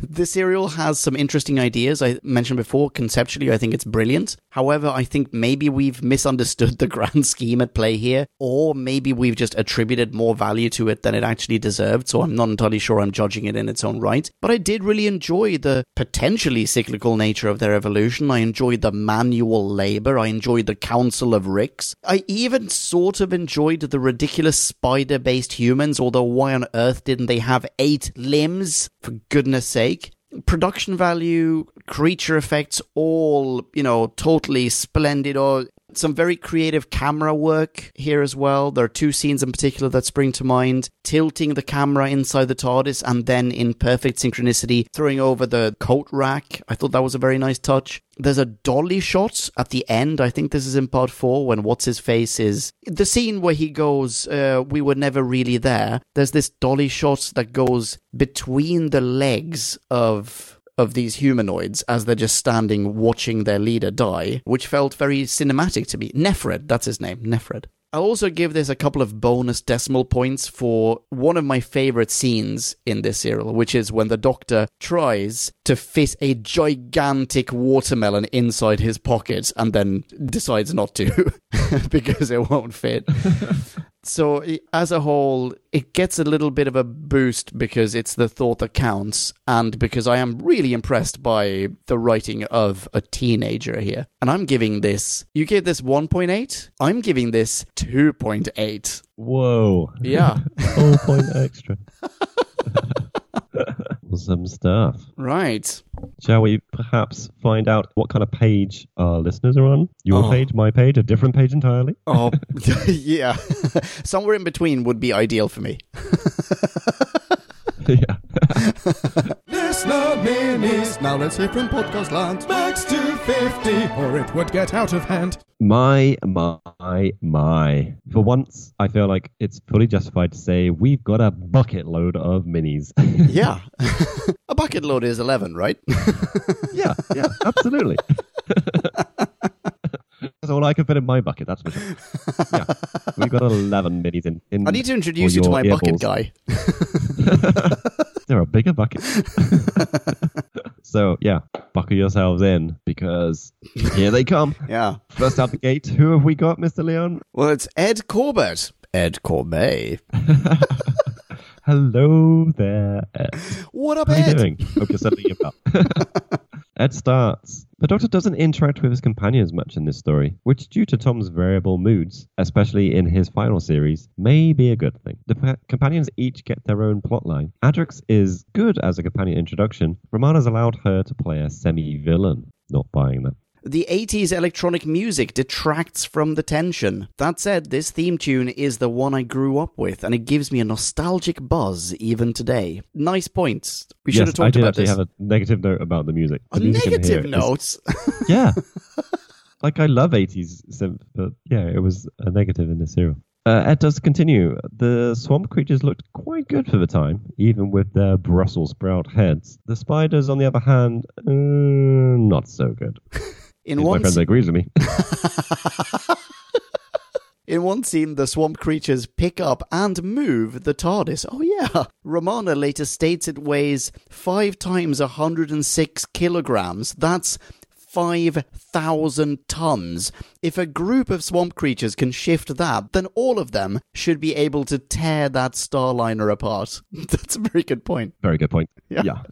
the serial has some interesting ideas. I mentioned before, conceptually, I think it's brilliant. However, I think maybe we've misunderstood the grand scheme at play here, or maybe we've just attributed more value to it than it actually deserved. So I'm not entirely sure I'm judging it in its own right. But I did really enjoy the potentially cyclical nature of their evolution. I enjoyed the manual labor. I enjoyed the Council of Ricks. I even sort of enjoyed the ridiculous spider based humans, although why on earth didn't they have eight limbs? For goodness sake production value, creature effects, all, you know, totally splendid. Or some very creative camera work here as well. There are two scenes in particular that spring to mind. Tilting the camera inside the TARDIS and then in perfect synchronicity throwing over the coat rack. I thought that was a very nice touch. There's a dolly shot at the end. I think this is in part four when what's his face is the scene where he goes, uh, "We were never really there." There's this dolly shot that goes between the legs of of these humanoids as they're just standing watching their leader die, which felt very cinematic to me. Nefred, that's his name, Nefred. I'll also give this a couple of bonus decimal points for one of my favorite scenes in this serial, which is when the doctor tries to fit a gigantic watermelon inside his pocket and then decides not to because it won't fit. so as a whole it gets a little bit of a boost because it's the thought that counts and because i am really impressed by the writing of a teenager here and i'm giving this you gave this 1.8 i'm giving this 2.8 Whoa. yeah Whole point extra. Some stuff. right Shall we perhaps find out what kind of page our listeners are on? Your Oh. page, my page, a different page entirely? oh yeah somewhere in between would be ideal for me yeah. Listener minis. Now let's hear from podcast land. Max 250, or it would get out of hand. My, my, my. For once, I feel like it's fully justified to say we've got a bucket load of minis. yeah a bucket load is 11 right yeah, yeah, absolutely. That's all I can fit in my bucket, that's for sure. Yeah. We've got 11 minis in. in i need to introduce you to my bucket earballs. guy There are bigger buckets. so, yeah, buckle yourselves in because here they come. yeah First out the gate, who have we got, Mr. Leon? well it's ed corbett ed corbett Hello there, Ed. what up How you ed doing? Hope you're settling. Ed starts. The Doctor doesn't interact with his companions much in this story, which, due to Tom's variable moods, especially in his final series, may be a good thing. The pa- companions each get their own plotline. Adric's is good as a companion introduction. Romana's allowed her to play a semi-villain. Not buying that. The 80s electronic music detracts from the tension. That said, this theme tune is the one I grew up with, and it gives me a nostalgic buzz even today. Nice points. We should yes, have talked about this. I did actually have a negative note about the music. A music negative here is- note. yeah. like I love 80s synth, but yeah, it was a negative in this serial. Uh, Ed does continue. The swamp creatures looked quite good for the time, even with their Brussels sprout heads. The spiders, on the other hand, uh, not so good. In My one, friend se- agrees with me. in one scene, the swamp creatures pick up and move the TARDIS. Oh, yeah. Romana later states it weighs five times 106 kilograms. That's 5,000 tons. If a group of swamp creatures can shift that, then all of them should be able to tear that Starliner apart. That's a very good point. Very good point. Yeah.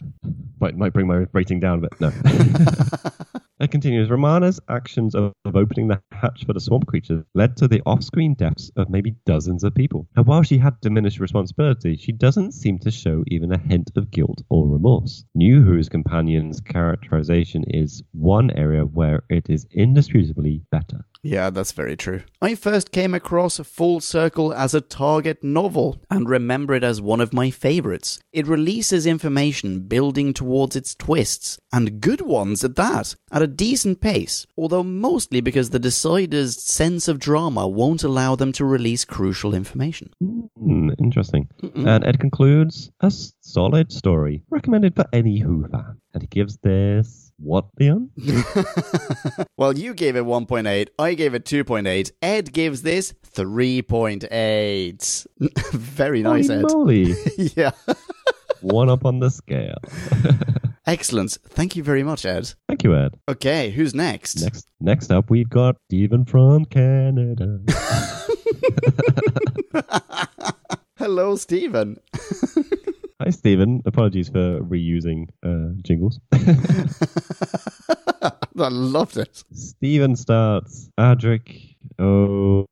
Might, might bring my rating down, but no. it continues. Romana's actions of, of opening the hatch for the swamp creatures led to the off screen deaths of maybe dozens of people. And while she had diminished responsibility, she doesn't seem to show even a hint of guilt or remorse. New Who's companion's characterization is one area where it is indisputably better. Yeah, that's very true. I first came across Full Circle as a Target novel and remember it as one of my favorites. It releases information building towards its twists, and good ones at that, at a decent pace, although mostly because the deciders' sense of drama won't allow them to release crucial information. Hmm, interesting. And it concludes a solid story recommended for any Who fan. And he gives this what, Leon? well, you gave it 1.8, I gave it 2.8, Ed gives this 3.8. very nice, Holy Ed. moly. yeah. One up on the scale. Excellent. Thank you very much, Ed. Thank you, Ed. Okay, who's next? Next, next up, we've got Stephen from Canada. Hello, Stephen. Hi, Stephen. Apologies for reusing uh, jingles. I loved it. Stephen starts. Adric. Oh,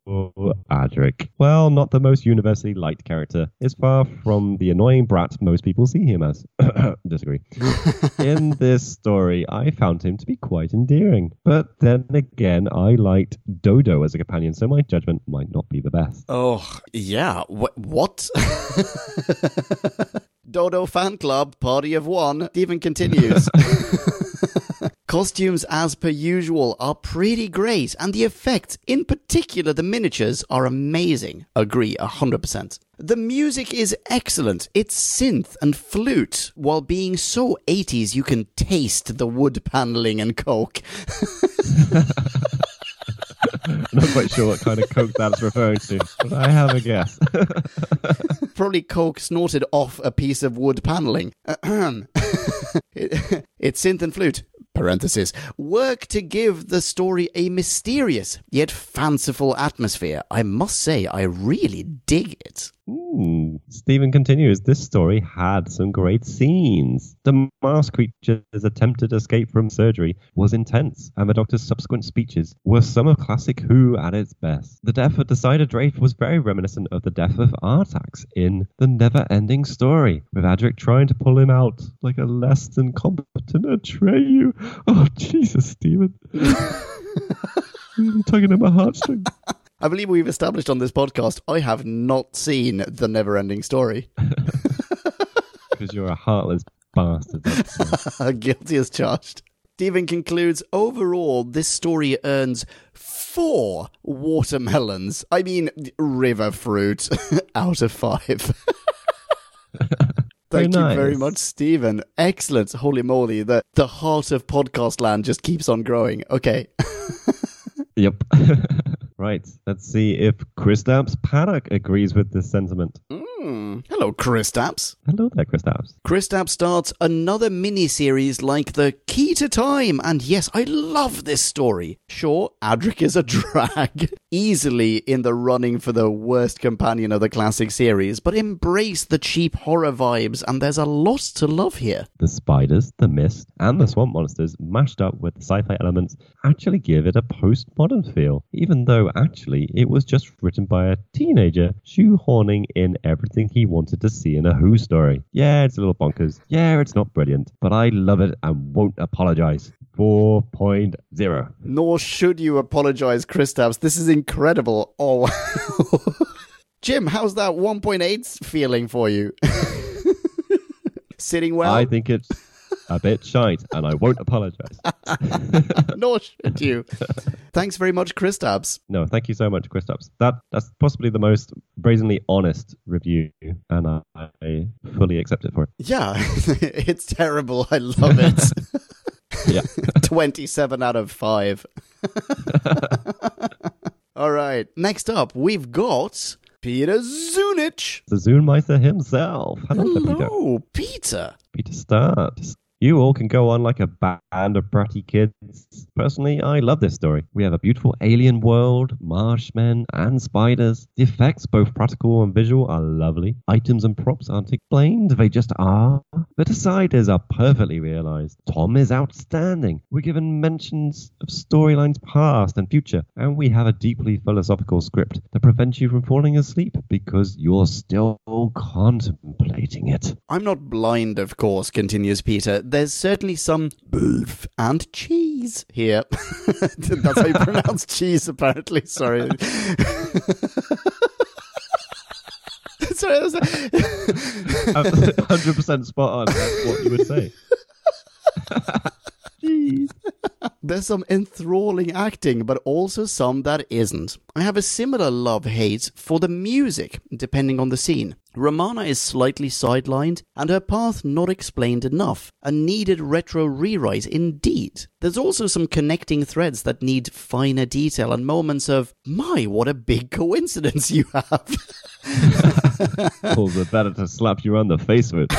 Adric. Well, not the most universally liked character. Is far from the annoying brat most people see him as. Disagree. In this story, I found him to be quite endearing. But then again, I liked Dodo as a companion, so my judgment might not be the best. Oh, yeah. Wh- what? Dodo fan club, party of one. Stephen continues. Costumes, as per usual, are pretty great, and the effects, in particular the miniatures, are amazing. Agree 100%. The music is excellent. It's synth and flute, while being so 80s you can taste the wood paneling and coke. I'm not quite sure what kind of coke that's referring to, but I have a guess. Probably coke snorted off a piece of wood paneling. It- it's synth and flute. Parenthesis. Work to give the story a mysterious yet fanciful atmosphere. I must say, I really dig it. Stephen continues. This story had some great scenes. The masked creature's attempted escape from surgery was intense, and the doctor's subsequent speeches were some of classic Who at its best. The death of Decider Draith was very reminiscent of the death of Artax in The Never Ending Story, with Adric trying to pull him out like a less than competent Atreyu. Oh, Jesus, Stephen. really tugging at my heartstrings. I believe we've established on this podcast I have not seen The Never Ending Story. Because you're a heartless bastard. Guilty as charged. Stephen concludes overall, this story earns four watermelons. I mean, river fruit out of five. Thank you very much, Stephen. Excellent. Holy moly, the, the heart of podcast land just keeps on growing. Okay. Yep. Right. Let's see if Kristaps Paddock agrees with this sentiment. Mm. Hmm. Hello, Kristaps. Hello there, Kristaps. Kristaps starts another mini-series like The Key to Time, and yes, I love this story. Sure, Adric is a drag, easily in the running for the worst companion of the classic series, but embrace the cheap horror vibes, and there's a lot to love here. The spiders, the mist, and the swamp monsters mashed up with the sci-fi elements actually give it a postmodern feel, even though actually it was just written by a teenager shoehorning in everything he wanted to see in a Who story. Yeah, it's a little bonkers. Yeah, it's not brilliant, but I love it and won't apologize. 4.0. Nor should you apologize, Kristaps. This is incredible. Oh, Jim, how's that 1.8 feeling for you? Sitting well? I think it's a bit shite and I won't apologize. Nor should you. Thanks very much, Chris Kristaps. No, thank you so much, Kristaps. That that's possibly the most brazenly honest review, and I, I fully accept it for it. Yeah, it's terrible. I love it. Yeah. 27 out of 5. All right. Next up, we've got Peter Zunich. the Zoonmeister himself. Hello, there, Peter. Hello, Peter. Peter Start. You all can go on like a band of bratty kids. Personally, I love this story. We have a beautiful alien world, marshmen, and spiders. The effects, both practical and visual, are lovely. Items and props aren't explained, they just are. The deciders are perfectly realized. Tom is outstanding. We're given mentions of storylines past and future, and we have a deeply philosophical script that prevents you from falling asleep because you're still contemplating it. I'm not blind, of course, continues Peter. There's certainly some beef and cheese here. That's how you pronounce cheese, apparently. Sorry. Sorry, was- 100% spot on. That's what you would say. Jeez. There's some enthralling acting, but also some that isn't. I have a similar love hate for the music, depending on the scene. Romana is slightly sidelined, and her path not explained enough. A needed retro rewrite indeed. There's also some connecting threads that need finer detail and moments of, my, what a big coincidence you have. All the better to slap you on the face with.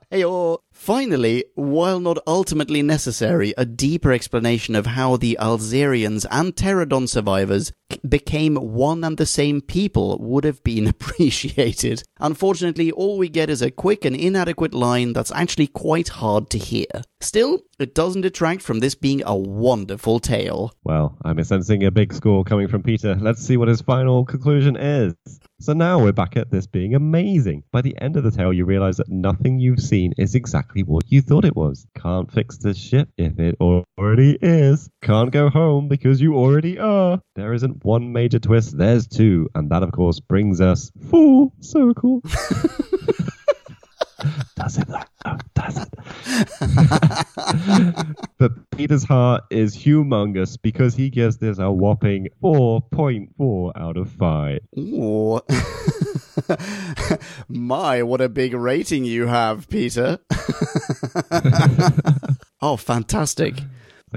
hey, or finally, while not ultimately necessary, a deeper explanation of how the Alzerians and Terradon survivors became one and the same people would have been appreciated. Unfortunately, all we get is a quick and inadequate line that's actually quite hard to hear. Still, it doesn't detract from this being a wonderful tale. Well, I'm sensing a big score coming from Peter. Let's see what his final conclusion is. So now we're back at this being amazing. By the end of the tale, you realize that nothing you've seen is exactly what you thought it was. Can't fix this ship if it already is. Can't go home because you already are. There isn't one major twist, there's two. And that, of course, brings us full circle. does it? Oh, does it? but Peter's heart is humongous because he gives this a whopping 4.4 out of 5. Ooh. My, what a big rating you have, Peter. oh, fantastic.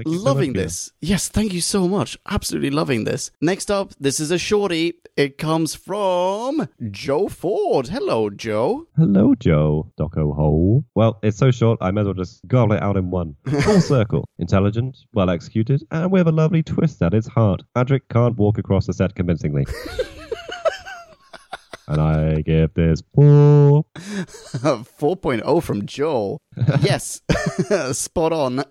Thank you so loving much, Peter. this. Yes, thank you so much. Absolutely loving this. Next up, this is a shorty. It comes from Joe Ford. Hello, Joe. Hello, Joe. Doc Oho. Well, it's so short, I may as well just gobble it out in one. Full circle. Intelligent, well executed, and with a lovely twist at its heart. Adric can't walk across the set convincingly. and I give this four. 4.0 from Joe. yes, spot on.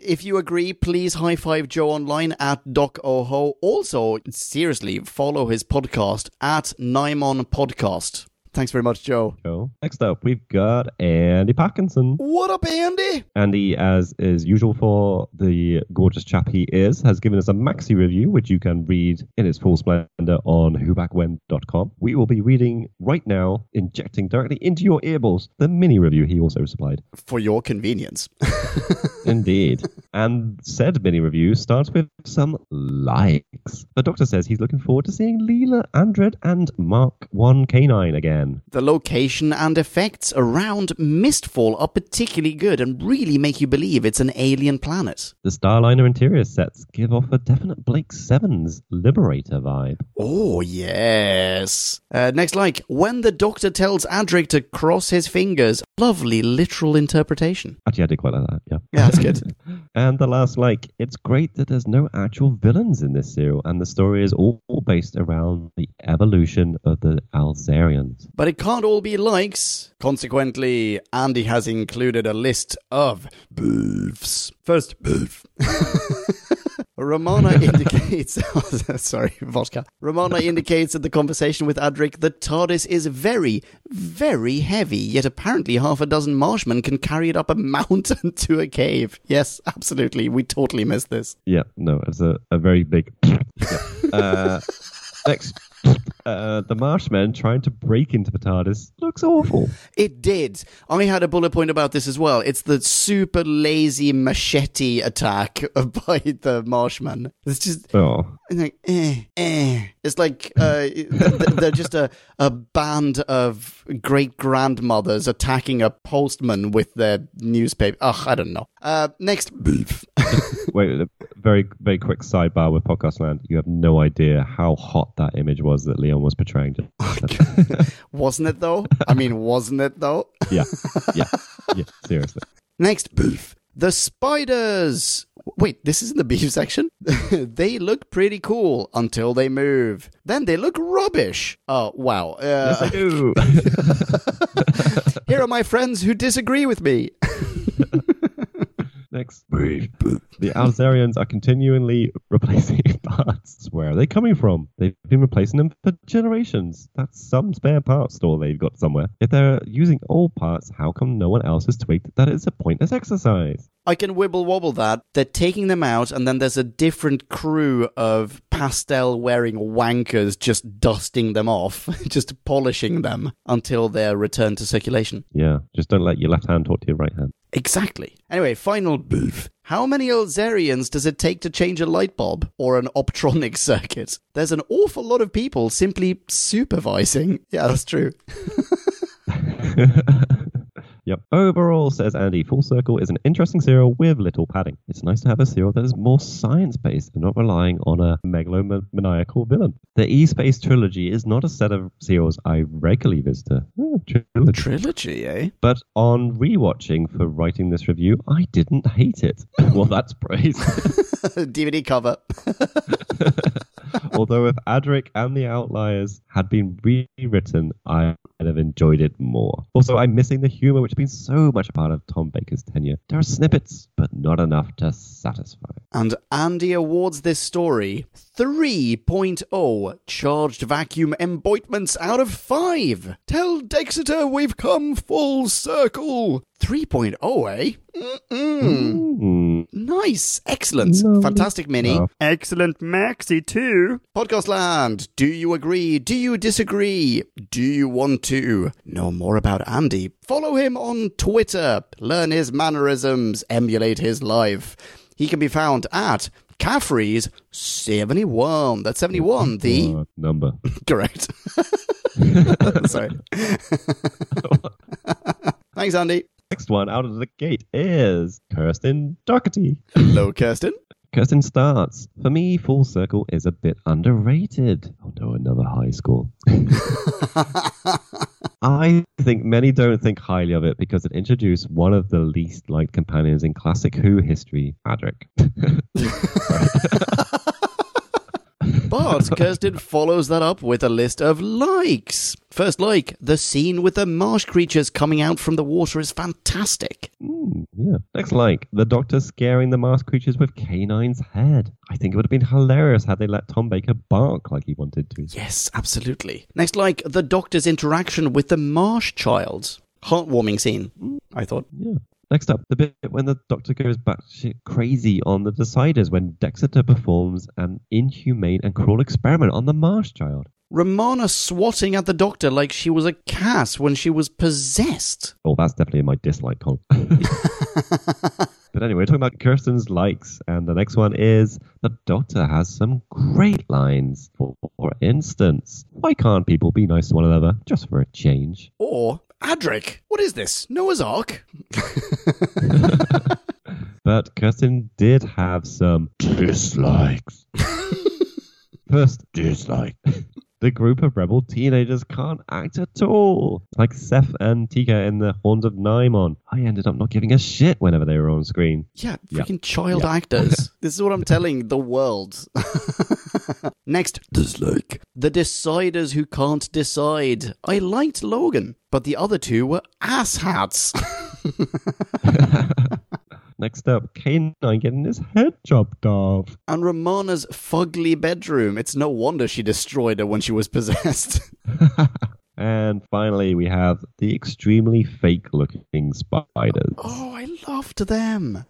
If you agree, please high five Joe online at Doc Oho. Also, seriously, follow his podcast at Nymon Podcast. Thanks very much, Joe. Joe. Next up, we've got Andy Parkinson. What up, Andy? Andy, as is usual for the gorgeous chap he is, has given us a maxi review, which you can read in its full splendor on whobackwhen.com. We will be reading right now, injecting directly into your earballs, the mini review he also supplied. For your convenience. Indeed. and said mini review starts with some likes. The doctor says he's looking forward to seeing Leela, Andred, and Mark 1K9 again. The location and effects around Mistfall are particularly good and really make you believe it's an alien planet. The Starliner interior sets give off a definite Blake Sevens Liberator vibe. Oh, yes. Uh, next like, when the doctor tells Adric to cross his fingers. Lovely literal interpretation. Actually, I did quite like that, yeah. Yeah, that's good. And the last like, it's great that there's no actual villains in this serial, and the story is all based around the evolution of the Alzarians. But it can't all be likes. Consequently, Andy has included a list of boofs. First, boof. Romana indicates, sorry, vodka. Romana indicates that the conversation with Adric that TARDIS is very, very heavy, yet apparently half a dozen marshmen can carry it up a mountain to a cave. Yes, absolutely. We totally missed this. Yeah, no, it's a, a very big. yeah. uh, next, uh, the Marshmen trying to break into the TARDIS looks awful. It did. I had a bullet point about this as well. It's the super lazy machete attack by the Marshman. It's just Oh, it's like, eh, eh. It's like uh, they're just a, a band of great grandmothers attacking a postman with their newspaper. Ugh, I don't know. Uh, next, beef. wait, a very, very quick sidebar with Podcast Land. You have no idea how hot that image was that Leon was portraying. wasn't it though? I mean, wasn't it though? yeah, yeah. yeah, seriously. Next, beef. The spiders. Wait, this isn't the beef section? they look pretty cool until they move. Then they look rubbish. Oh, wow. Yes, I Uh, do. here are my friends who disagree with me. Next. The Alzarians are continually replacing parts. Where are they coming from? They've been replacing them for generations. That's some spare parts store they've got somewhere. If they're using old parts, how come no one else has tweaked that it's a pointless exercise? I can wibble wobble that. They're taking them out, and then there's a different crew of pastel wearing wankers just dusting them off, just polishing them until they're returned to circulation. Yeah, just don't let your left hand talk to your right hand. Exactly. Anyway, final beef. How many Alzarians does it take to change a light bulb or an optronic circuit? There's an awful lot of people simply supervising. Yeah, that's true. Yep. Overall, says Andy, Full Circle is an interesting serial with little padding. It's nice to have a serial that is more science based and not relying on a megalomaniacal villain. The E Space trilogy is not a set of serials I regularly visit. Oh, trilogy. Trilogy, eh? But on rewatching for writing this review, I didn't hate it. well, that's praise. DVD cover. Although if Adric and the Outliers had been rewritten, I'd have enjoyed it more. Also, I'm missing the humor, which has been so much a part of Tom Baker's tenure. There are snippets, but not enough to satisfy. And Andy awards this story 3.0 charged vacuum emboitments out of 5. Tell Dexeter we've come full circle. 3.0, eh? Mm-mm. Hmm. Nice. Excellent. Lovely Fantastic mini. stuff. Excellent maxi too. Podcast land. Do you agree? Do you disagree? Do you want to know more about Andy? Follow him on Twitter. Learn his mannerisms. Emulate his life. He can be found at Caffrey's 71. That's 71. The Uh, number. correct. Sorry. Thanks, Andy. Next one out of the gate is Kirsten Doherty. Hello, Kirsten. Kirsten starts. For me, Full Circle is a bit underrated. Oh no, another high score. I think many don't think highly of it because it introduced one of the least liked companions in classic Who history, Adric. But Kirsten follows that up with a list of likes. First like, the scene with the marsh creatures coming out from the water is fantastic. Mm, yeah. Next like, the doctor scaring the masked creatures with K9's head. I think it would have been hilarious had they let Tom Baker bark like he wanted to. Yes, absolutely. Next like, the doctor's interaction with the marsh child. Heartwarming scene, I thought. Yeah. Next up, the bit when the Doctor goes batshit crazy on the Deciders when Dexeter performs an inhumane and cruel experiment on the Marsh Child. Romana swatting at the doctor like she was a cat when she was possessed. Oh, that's definitely in my dislike column. but anyway, talking about Kirsten's likes, and the next one is the Doctor has some great lines. For, for instance, why can't people be nice to one another just for a change? Or, Adric, what is this? Noah's Ark? But Kirsten did have some dislikes. First, dislike. The group of rebel teenagers can't act at all. Like Seth and Teka in the Horns of Nimon. I ended up not giving a shit whenever they were on screen. Yeah, Yeah. freaking child actors. this is what I'm telling the world. Next, dislike. The deciders who can't decide. I liked Login, but the other two were asshats. Next up, K9 getting his head chopped off. and Romana's fugly bedroom. It's no wonder she destroyed her when she was possessed. And finally, we have the extremely fake looking spiders. oh, I loved them.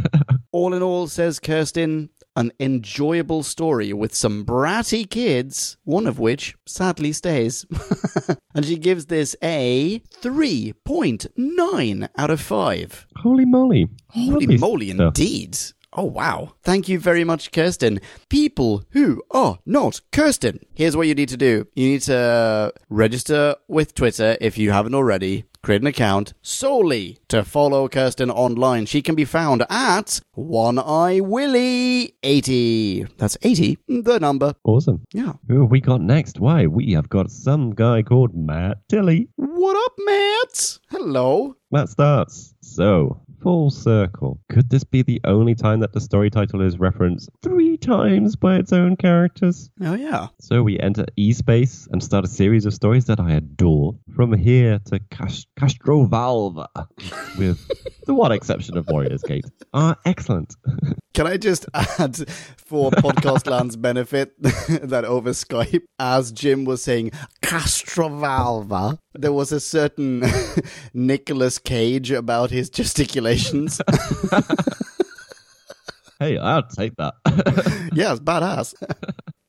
all in all, says Kirsten, an enjoyable story with some bratty kids, one of which sadly stays. and she gives this a 3.9 out of 5. Holy moly. Holy Lovely moly, stuff. indeed. Oh, wow. Thank you very much, Kirsten. People who are not Kirsten. Here's what you need to do you need to register with Twitter if you haven't already. Create an account solely to follow Kirsten online. She can be found at One Eye Willie 80. That's 80, the number. Awesome. Yeah. Who have we got next? Why, we have got some guy called Matt Tilly. What up, Matt? Hello. Matt starts. So, full circle. Could this be the only time that the story title is referenced three times by its own characters? Oh, yeah. So we enter E-Space and start a series of stories that I adore. From here to Cast- Castrovalva, with the one exception of Warriors Gate, are excellent. Can I just add, for Podcast Land's benefit, that over Skype, as Jim was saying Castrovalva, there was a certain Nicolas Cage about his hey, I'll take that. yes, badass.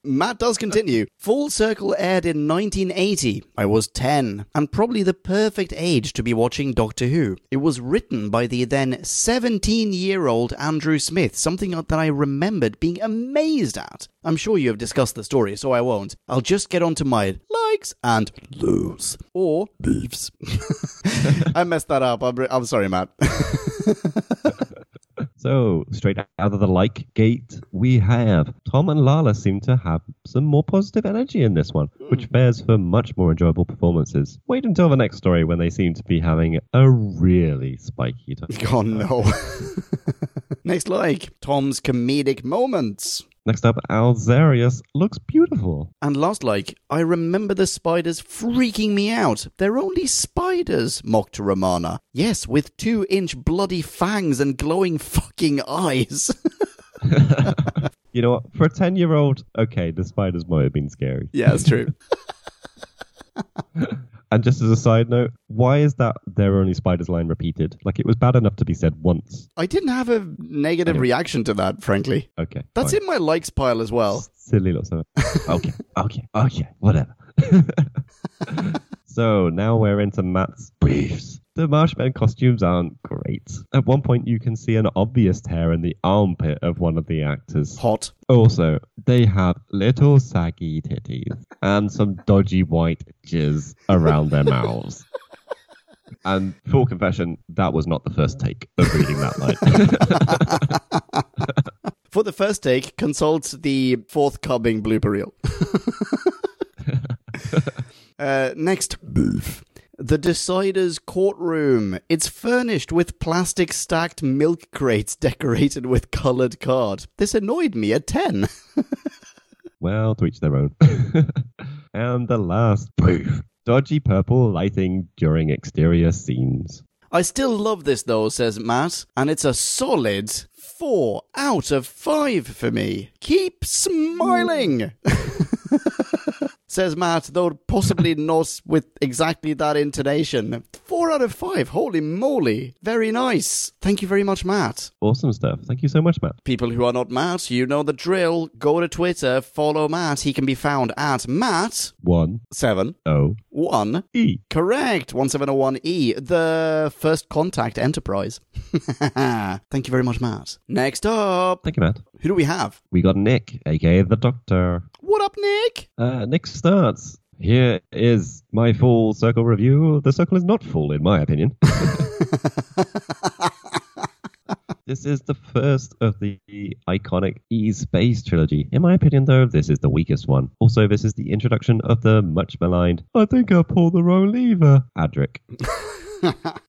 Matt does continue. Full Circle aired in 1980. I was 10, and probably the perfect age to be watching Doctor Who. It was written by the then 17 year old Andrew Smith, something that I remembered being amazed at. I'm sure you have discussed the story, so I won't. I'll just get on to my likes and lows. Or beefs. I messed that up. I'm, I'm sorry, Matt. So, straight out of the like gate, we have Tom and Lalla seem to have some more positive energy in this one, which hmm. fares for much more enjoyable performances. Wait until the next story when they seem to be having a really spiky time. oh no. Next like, Tom's comedic moments. Next up, Alzarius looks beautiful. And last like, I remember the spiders freaking me out. They're only spiders, mocked Romana. Yes, with two inch bloody fangs and glowing fucking eyes. You know what? For a 10 year old, okay, the spiders might have been scary. yeah, that's true. And just as a side note, why is that there are only spiders line repeated? Like it was bad enough to be said once. I didn't have a negative reaction to that, frankly. Okay. That's fine. in my likes pile as well. Silly lots of Okay, okay, okay, whatever. so now we're into Matt's briefs. The Marshman costumes aren't great. At one point, you can see an obvious tear in the armpit of one of the actors. Hot. Also, they have little saggy titties and some dodgy white jizz around their mouths. And full confession, that was not the first take of reading that line. For the first take, consult the forthcoming blooper reel. uh, next, beef. The Decider's courtroom. It's furnished with plastic stacked milk crates decorated with coloured card. This annoyed me at 10. well, to each their own. and the last brief. Dodgy purple lighting during exterior scenes. I still love this though, says Matt, and it's a solid 4 out of 5 for me. Keep smiling! Says Matt, though possibly not with exactly that intonation. Four out of five. Holy moly. Very nice. Thank you very much, Matt. Awesome stuff. Thank you so much, Matt. People who are not Matt, you know the drill. Go to Twitter, follow Matt. He can be found at Matt One seven O one. E. Correct. 1701E, the first contact enterprise. Thank you very much, Matt. Next up, Thank you, Matt. Who do we have? We got Nick, aka the Doctor. What up, Nick? Uh, Nick starts. Here is my full circle review. The circle is not full, in my opinion. this is the first of the iconic E Space trilogy. In my opinion, though, this is the weakest one. Also, this is the introduction of the much maligned, I think I pulled the wrong lever, Adric.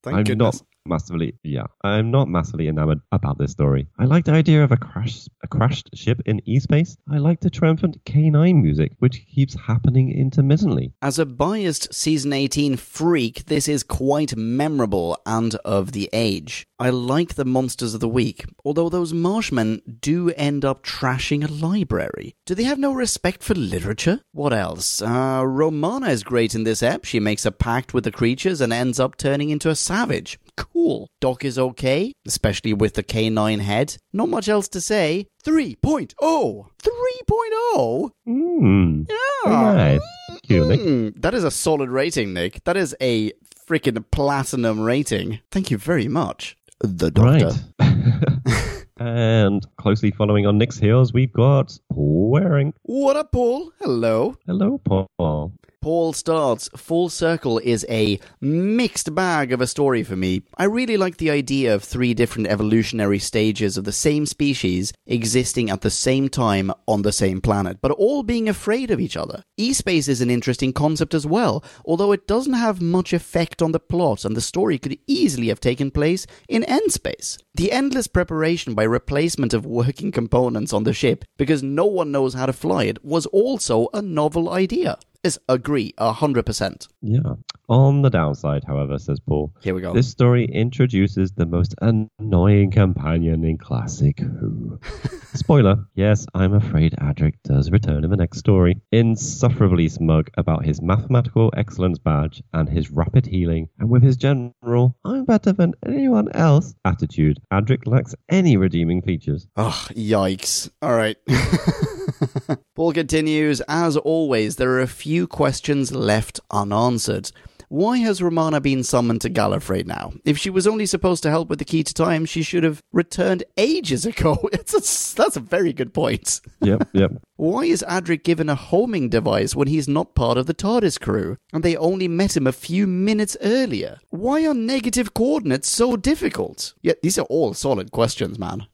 Thank I'm goodness. not massively, yeah, I'm not massively enamored about this story. I like the idea of a crash, a crashed ship in E-space. I like the triumphant K9 music, which keeps happening intermittently. As a biased season 18 freak, this is quite memorable and of the age. I like the monsters of the week, although those marshmen do end up trashing a library. Do they have no respect for literature? What else? Uh, Romana is great in this ep. She makes a pact with the creatures and ends up turning into a savage. Cool. Doc is okay, especially with the K9 head. Not much else to say. oh. 3.0! 3.0? Mmm. Yeah. Nice. Thank you, Nick. Mm, that is a solid rating, Nick. That is a freaking platinum rating. Thank you very much. The Doctor. Right. and closely following on Nick's heels, we've got Paul Waring. What up, Paul? Hello. Hello, Paul. Paul starts, Full Circle is a mixed bag of a story for me. I really like the idea of three different evolutionary stages of the same species existing at the same time on the same planet, but all being afraid of each other. E-space is an interesting concept as well, although it doesn't have much effect on the plot and the story could easily have taken place in end space. The endless preparation by replacement of working components on the ship because no one knows how to fly it was also a novel idea. Yes, agree, a hundred percent. Yeah. On the downside, however, says Paul, Here we go. this story introduces the most annoying companion in classic Who. Spoiler, yes, I'm afraid Adric does return in the next story. Insufferably smug about his mathematical excellence badge and his rapid healing, and with his general, I'm better than anyone else attitude, Adric lacks any redeeming features. Oh, yikes. All right. Paul continues As always, there are a few questions left unanswered. Why has Romana been summoned to Gallifrey now? If she was only supposed to help with the key to time, she should have returned ages ago. It's a, that's a very good point. Yep, yep. Why is Adric given a homing device when he's not part of the TARDIS crew, and they only met him a few minutes earlier? Why are negative coordinates so difficult? Yeah, these are all solid questions, man.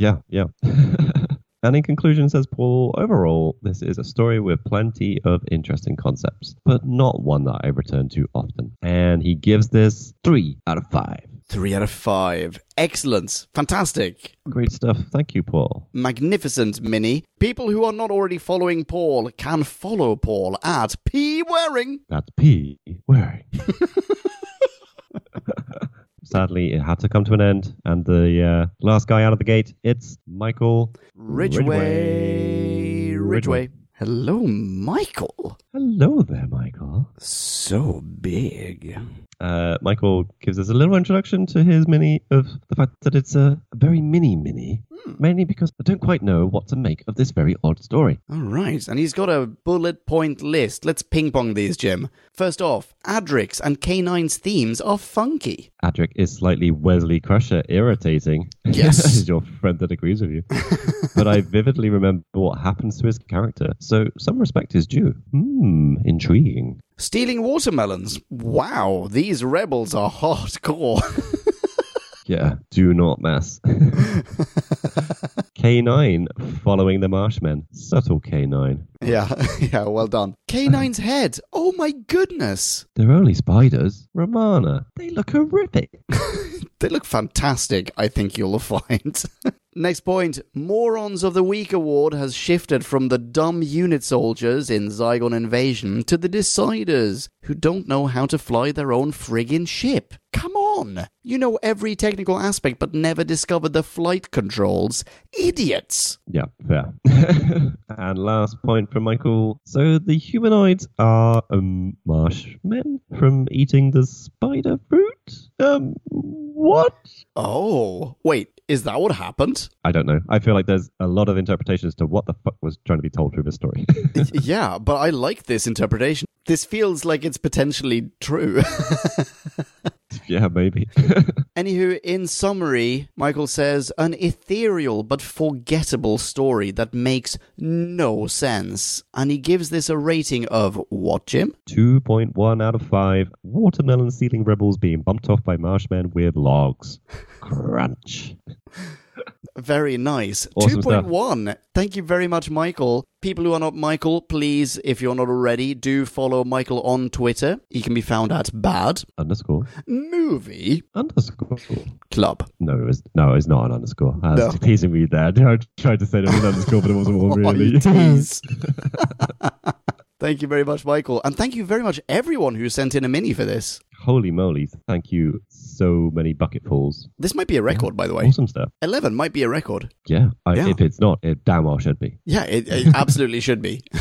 Yeah, yeah. and in conclusion, says Paul, overall, this is a story with plenty of interesting concepts, but not one that I return to often. And he gives this three out of five. Three out of five. Excellent. Fantastic. Great stuff. Thank you, Paul. Magnificent, Minnie. People who are not already following Paul can follow Paul at P Waring. That's P. Waring. Sadly, it had to come to an end, and the uh, last guy out of the gate, it's Michael Ridgway. Ridgway. Hello, Michael. Hello there, Michael. So big. Uh, Michael gives us a little introduction to his mini of the fact that it's a very mini mini, mainly because I don't quite know what to make of this very odd story. All right, and he's got a bullet point list. Let's ping pong these, Jim. First off, Adric's and K9's themes are funky. Adric is slightly Wesley Crusher irritating. Yes. is your friend that agrees with you. but I vividly remember what happens to his character, so some respect is due. Hmm, intriguing. Stealing watermelons. Wow, these rebels are hardcore. Yeah, do not mess. K9 following the Marshmen. Subtle K9. Yeah, yeah, well done. K9's head. Oh my goodness. They're only spiders. Romana, they look horrific. They look fantastic, I think you'll find. Next point Morons of the Week award has shifted from the dumb unit soldiers in Zygon Invasion to the Deciders, who don't know how to fly their own friggin' ship. Come on! You know every technical aspect but never discovered the flight controls. Idiots! Yeah, fair. and last point from Michael. So the humanoids are um, marshmen from eating the spider fruit? Um, what? Oh, wait, is that what happened? I don't know. I feel like there's a lot of interpretations to what the fuck was trying to be told through this story. yeah, but I like this interpretation. This feels like it's potentially true. yeah, maybe. Anywho, in summary, Michael says an ethereal but forgettable story that makes no sense. And he gives this a rating of what, Jim? 2.1 out of 5. Watermelon ceiling rebels being bumped off by marshmen with logs. Crunch. Very nice. Awesome stuff. 2.1. Thank you very much, Michael. People who are not Michael, please, if you're not already, do follow Michael on Twitter. He can be found at Bad Underscore. Movie Underscore. Club. No, it was no, it's not an underscore. I was No. teasing me there. I tried to say there was an underscore, but it wasn't one Oh, really. you tease. Thank you very much, Michael. And thank you very much, everyone who sent in a mini for this. Holy moly! Thank you so many bucketfuls. This might be a record, by the way. Awesome stuff. 11 might be a record. Yeah. I, Yeah. If it's not, it damn well should be. Yeah, it, it absolutely should be.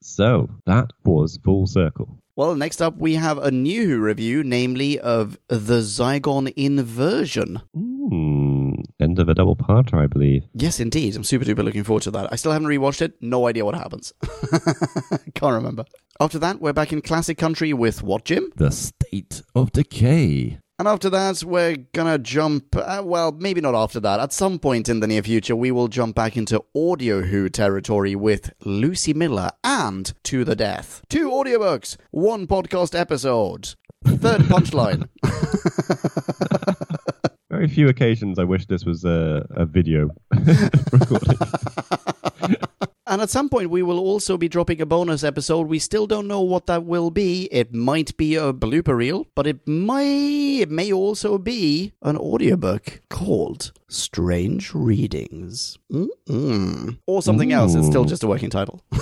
So that was full circle. Well, next up, we have a new review, namely of The Zygon Inversion. Hmm. End of a double parter, I believe. Yes, indeed. I'm super duper looking forward to that. I still haven't rewatched it. No idea what happens. Can't remember. After that, we're back in classic country with what, Jim? The state of decay. And after that, we're gonna jump. Uh, well, maybe not after that. At some point in the near future, we will jump back into Audio Who territory with Lucy Miller and To the Death. Two audiobooks, one podcast episode. Third punchline. Few occasions I wish this was a, a video recording. And at some point, we will also be dropping a bonus episode. We still don't know what that will be. It might be a blooper reel, but it may it may also be an audiobook called Strange Readings. Mm-mm. Or something else. It's still just a working title.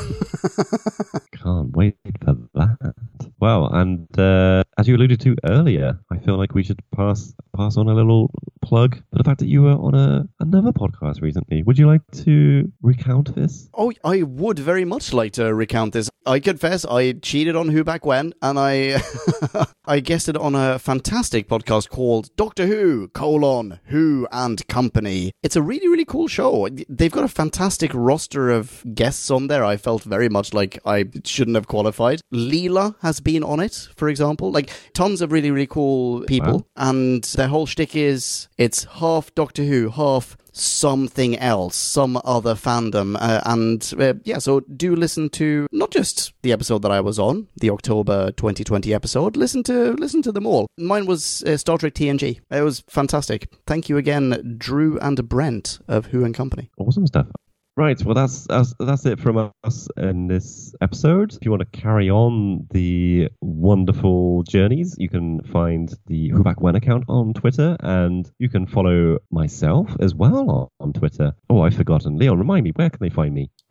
Can't wait for that. Well, and uh, as you alluded to earlier, I feel like we should pass pass on a little plug for the fact that you were on a another podcast recently. Would you like to recount this? Oh, I would very much like to recount this. I confess I cheated on Who Back When, and I I guested on a fantastic podcast called Doctor Who, colon, Who and Company. It's a really, really cool show. They've got a fantastic roster of guests on there. I felt very much like I shouldn't have qualified. Leela has been on it, for example. Like, tons of really, really cool people. Wow. And their whole shtick is it's half Doctor Who, half something else, some other fandom. Uh, and uh, yeah, so do listen to not just the episode that I was on, the October 2020 episode. Listen to listen to them all. Mine was uh, Star Trek TNG. It was fantastic. Thank you again, Drew and Brent of Who and Company. Awesome stuff. Right, well that's, that's that's it from us in this episode. If you want to carry on the wonderful journeys, you can find the Who Back When account on Twitter, and you can follow myself as well on, on Twitter. Oh, I've forgotten. Leon, remind me, where can they find me?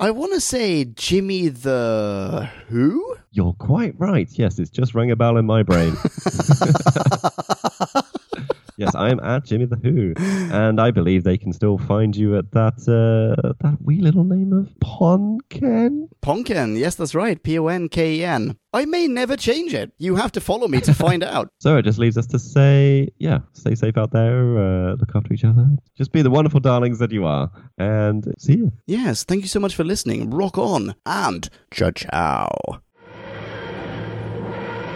I want to say Jimmy the Who? You're quite right. Yes, it's just rang a bell in my brain. yes, I am at Jimmy the Who, and I believe they can still find you at that uh, that wee little name of Ponken. Ponken. Yes, that's right. P O N K E N. I may never change it. You have to follow me to find out. So it just leaves us to say, yeah, stay safe out there, uh, look after each other, just be the wonderful darlings that you are, and see you. Yes, thank you so much for listening. Rock on and ciao ciao.